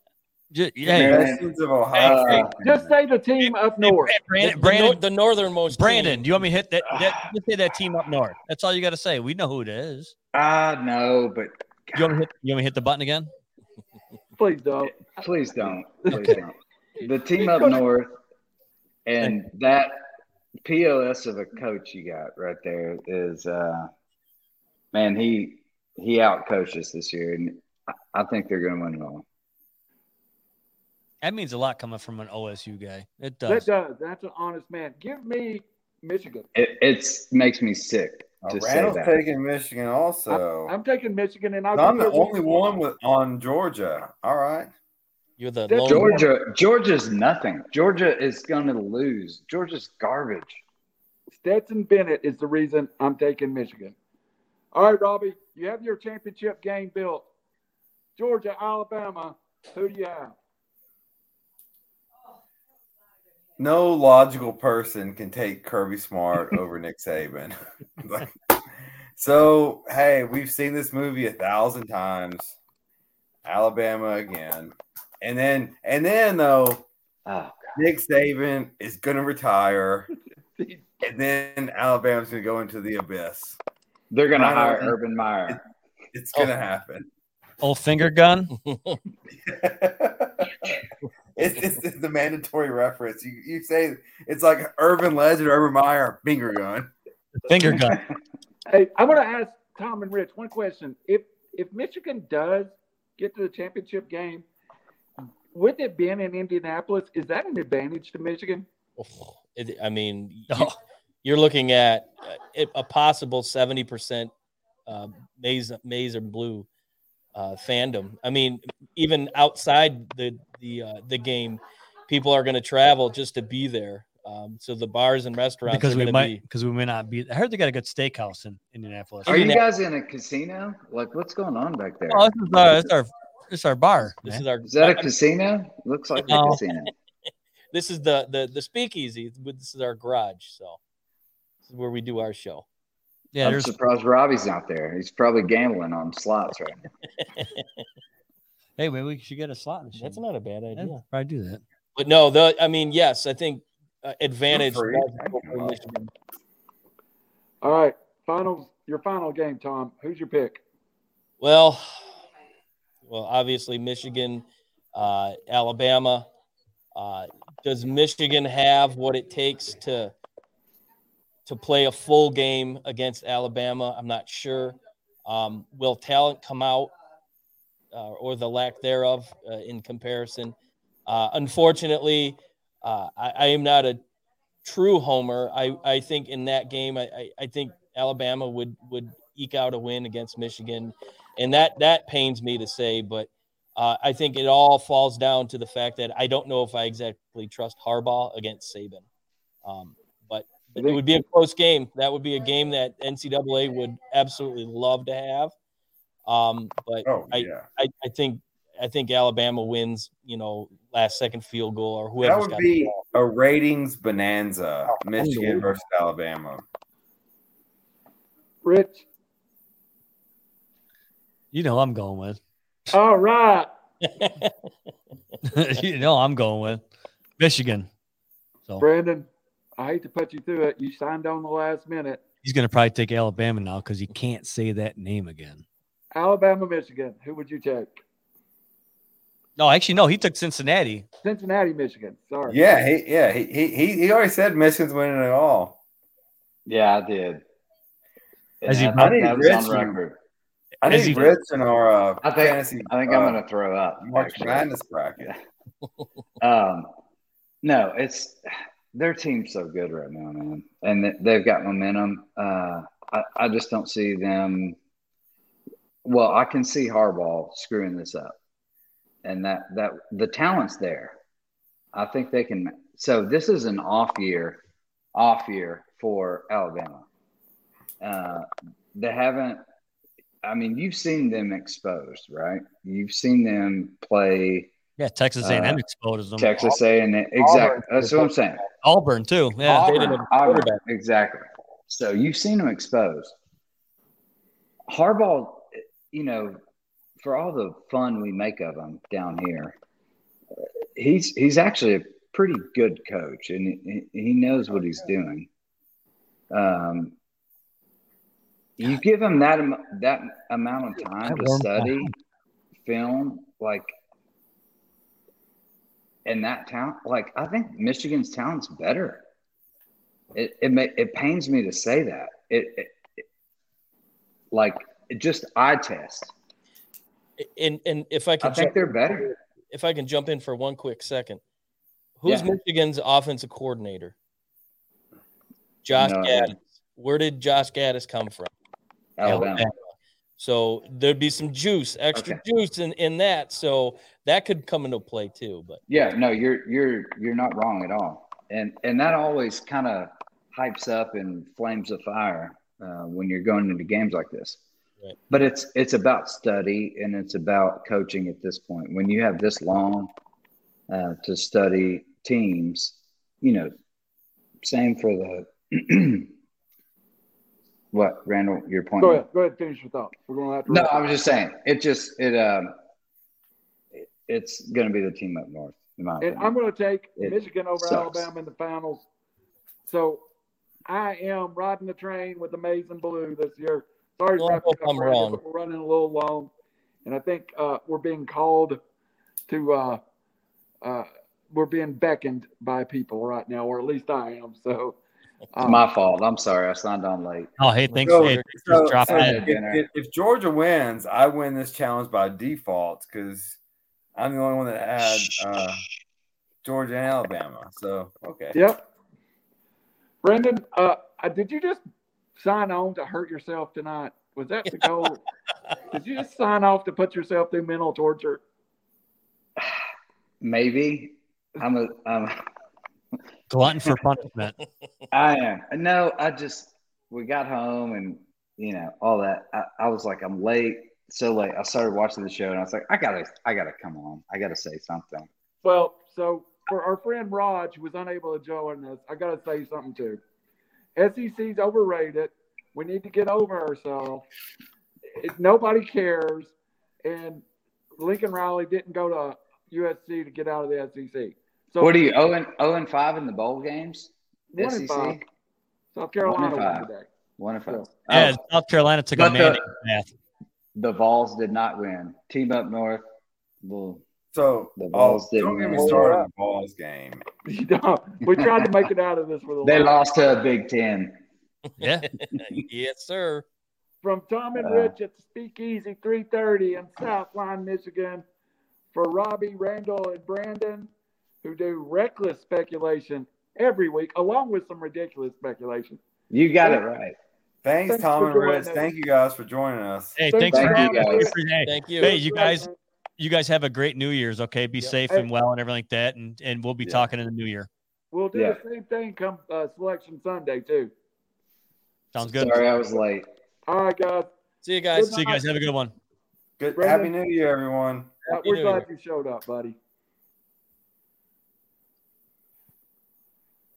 Ju- hey, Man. Of Ohio. Hey, State. Just say the team up north. Brandon, the, Brandon, the, northernmost. Brandon, team. do you want me to hit that? that just say that team up north. That's all you got to say. We know who it is. I know, but You want me to hit? You want me hit the button again? Please don't. please don't. Please don't. The team up north and that POS of a coach you got right there is uh man, he he out coached us this year and I, I think they're gonna win it all. That means a lot coming from an OSU guy. It That does. does. That's an honest man. Give me Michigan. It it's makes me sick to say Randall's that. taking Michigan also. I'm taking Michigan, and I'll I'm the only one with on Georgia. All right. You're the That- lone Georgia Georgia's nothing. Georgia is gonna lose. Georgia's garbage. Stetson Bennett is the reason I'm taking Michigan. All right, Robbie, you have your championship game built. Georgia, Alabama. Who do you have? No logical person can take Kirby Smart over Nick Saban. Like, so, hey, we've seen this movie a thousand times. Alabama again. And then, and then though, Oh, Nick Saban is going to retire. And then Alabama's going to go into the abyss. they're gonna I know. hire Urban Meyer. It's going Oh. to happen. Old finger gun. it's, it's, it's the mandatory reference. You, you say it's like Urban Legend, Urban Meyer, finger gun. Finger gun. Hey, I want to ask Tom and Rich one question. If if Michigan does get to the championship game, with it being in Indianapolis, is that an advantage to Michigan? It, I mean, you, Oh. you're looking at uh, a possible 70% uh, maize, maize or blue uh, fandom. I mean, even outside the the uh, the game, people are going to travel just to be there. Um, so the bars and restaurants because are we going to might be. because we may not be. I heard they got a good steakhouse in Indianapolis. Are you guys in a casino? Like what's going on back there? Oh, this is our this is our this is our bar. This man. is our. Is that I a mean, casino? Looks like a casino. this is the the the speakeasy. This is our garage. So this is where we do our show. yeah, I'm surprised Robbie's not there. He's probably gambling on slots right now. hey, maybe we should get a slot machine. That's not a bad Yeah, idea. probably do that. But no, the I mean, yes, I think uh, advantage. free. logical I for know. Michigan. All right, finals. Your final game, Tom. Who's your pick? Well, well, obviously Michigan, uh, Alabama. Uh, does Michigan have what it takes to to play a full game against Alabama? I'm not sure. Um, will talent come out, uh, or the lack thereof, uh, in comparison? Uh, unfortunately, uh, I, I am not a true homer. I, I think in that game, I, I, I think Alabama would would eke out a win against Michigan, and that that pains me to say, but uh, I think it all falls down to the fact that I don't know if I exactly trust Harbaugh against Saban. Um, but it would be a close game. That would be a game that NCAA would absolutely love to have. Um, but Oh, I, yeah. I, I think I think Alabama wins. You know, last second field goal or whoever. That would be a ratings bonanza. Michigan versus Alabama. Rich. You know I'm going with. All right. you know I'm going with Michigan. So Brandon, I hate to put you through it. You signed on the last minute. he's gonna probably take Alabama now because he can't say that name again. Alabama, Michigan. Who would you take? No, actually, no. He took Cincinnati. Cincinnati, Michigan. Sorry. Yeah, he yeah he he he he already said Michigan's winning it all. Yeah, I did. Has he- And I that, need that was on Rich- record. I Has need he- Rich in our uh, I think- fantasy. I think uh, I'm gonna throw up. March actually. Madness bracket. Um, no, it's their team's so good right now, man, and they've got momentum. Uh, I, I just don't see them. Well, I can see Harbaugh screwing this up, and that that the talent's there. I think they can. So this is an off year, off year for Alabama. Uh, they haven't. I mean, you've seen them exposed, right? You've seen them play Yeah, Texas A&M Uh, exposed them. Texas A and exactly. That's what I'm saying. Auburn too. Yeah, they Auburn, Auburn, exactly. So you've seen them exposed. Harbaugh, you know, for all the fun we make of him down here, he's he's actually a pretty good coach, and he, he knows what he's doing. Um, you give them that that amount of time to warms my study film, like, and that talent, like I think Michigan's talent's better. It it may, it pains me to say that. It, it, it- like it just eye test. And and if I can, I can think jump, they're better. if I can jump in for one quick second, who's Yeah. Michigan's offensive coordinator? Josh No. Gattis. Where did Josh Gattis come from? Alabama. So there'd be some juice, extra Okay. juice in, in that. So that could come into play too. But Yeah, no, you're you're you're not wrong at all, and and that always kind of hypes up and flames a fire uh, when you're going into games like this. Right. But it's it's about study and it's about coaching at this point. When you have this long uh, to study teams, you know, same for the what Randall, your point. Go ahead. Go ahead. Finish your thought. We're going to have to. No, I was just saying it just it um it, it's going to be the team up north. In my And opinion. I'm going to take It Michigan over sucks. Alabama in the finals. So I am riding the train with the maize and blue this year. Sorry, to Well, I wrap hope it up, I'm wrong. but we're running a little long, and I think uh, we're being called to. Uh, uh, we're being beckoned by people right now, or at least I am. So It's um, my fault. I'm sorry. I signed on late. Oh, hey, thanks. So- hey, thanks So, for dropping so in. if, if- if Georgia wins, I win this challenge by default because I'm the only one that had uh, Georgia and Alabama. So okay. Yep. Brendan, uh, did you just sign on to hurt yourself tonight? Was that the goal? did you just sign off to put yourself through mental torture? Maybe I'm a I'm glutton for punishment. I am. No, I just we got home and you know all that. I, I was like I'm late, so late. I started watching the show and I was like I gotta I gotta come on. I gotta say something. Well, so for our friend Raj, who was unable to join us, I got to say something too. SEC's overrated. We need to get over ourselves. It- nobody cares. And Lincoln Riley didn't go to USC to get out of the SEC. So What are you? Oh and oh and five in the bowl games. One and SEC five. South Carolina One and won five. today. one and five. Yeah, Oh, South Carolina took a But the- Manning the Vols did not win. Team up north. Well, So The oh, Vols didn't don't get me started on the balls game. You know, we tried to make it out of this with a they lot. lost to a Big Ten. Yeah, yes, sir. From Tom and Uh, Rich at Speakeasy 330 in South Lyon, Michigan. For Robbie, Randall, and Brandon, who do reckless speculation every week, along with some ridiculous speculation. You got it right. Thanks, Thanks Tom and joining Rich. us. Thank you guys for joining us. Hey, Thank thanks you, for having guys. me. Hey, Thank you. Hey, you guys, you guys have a great New Year's. Okay, be Yep. safe Hey. and well and everything like that, and and we'll be Yeah. talking in the new year. We'll do Yeah. the same thing come uh, Selection Sunday, too. Sounds good. Sorry, I was late. All right, guys. See you guys. See you guys. Have a good one. Good. Brandon? Happy New Year, everyone. Happy we're New glad you showed up, buddy.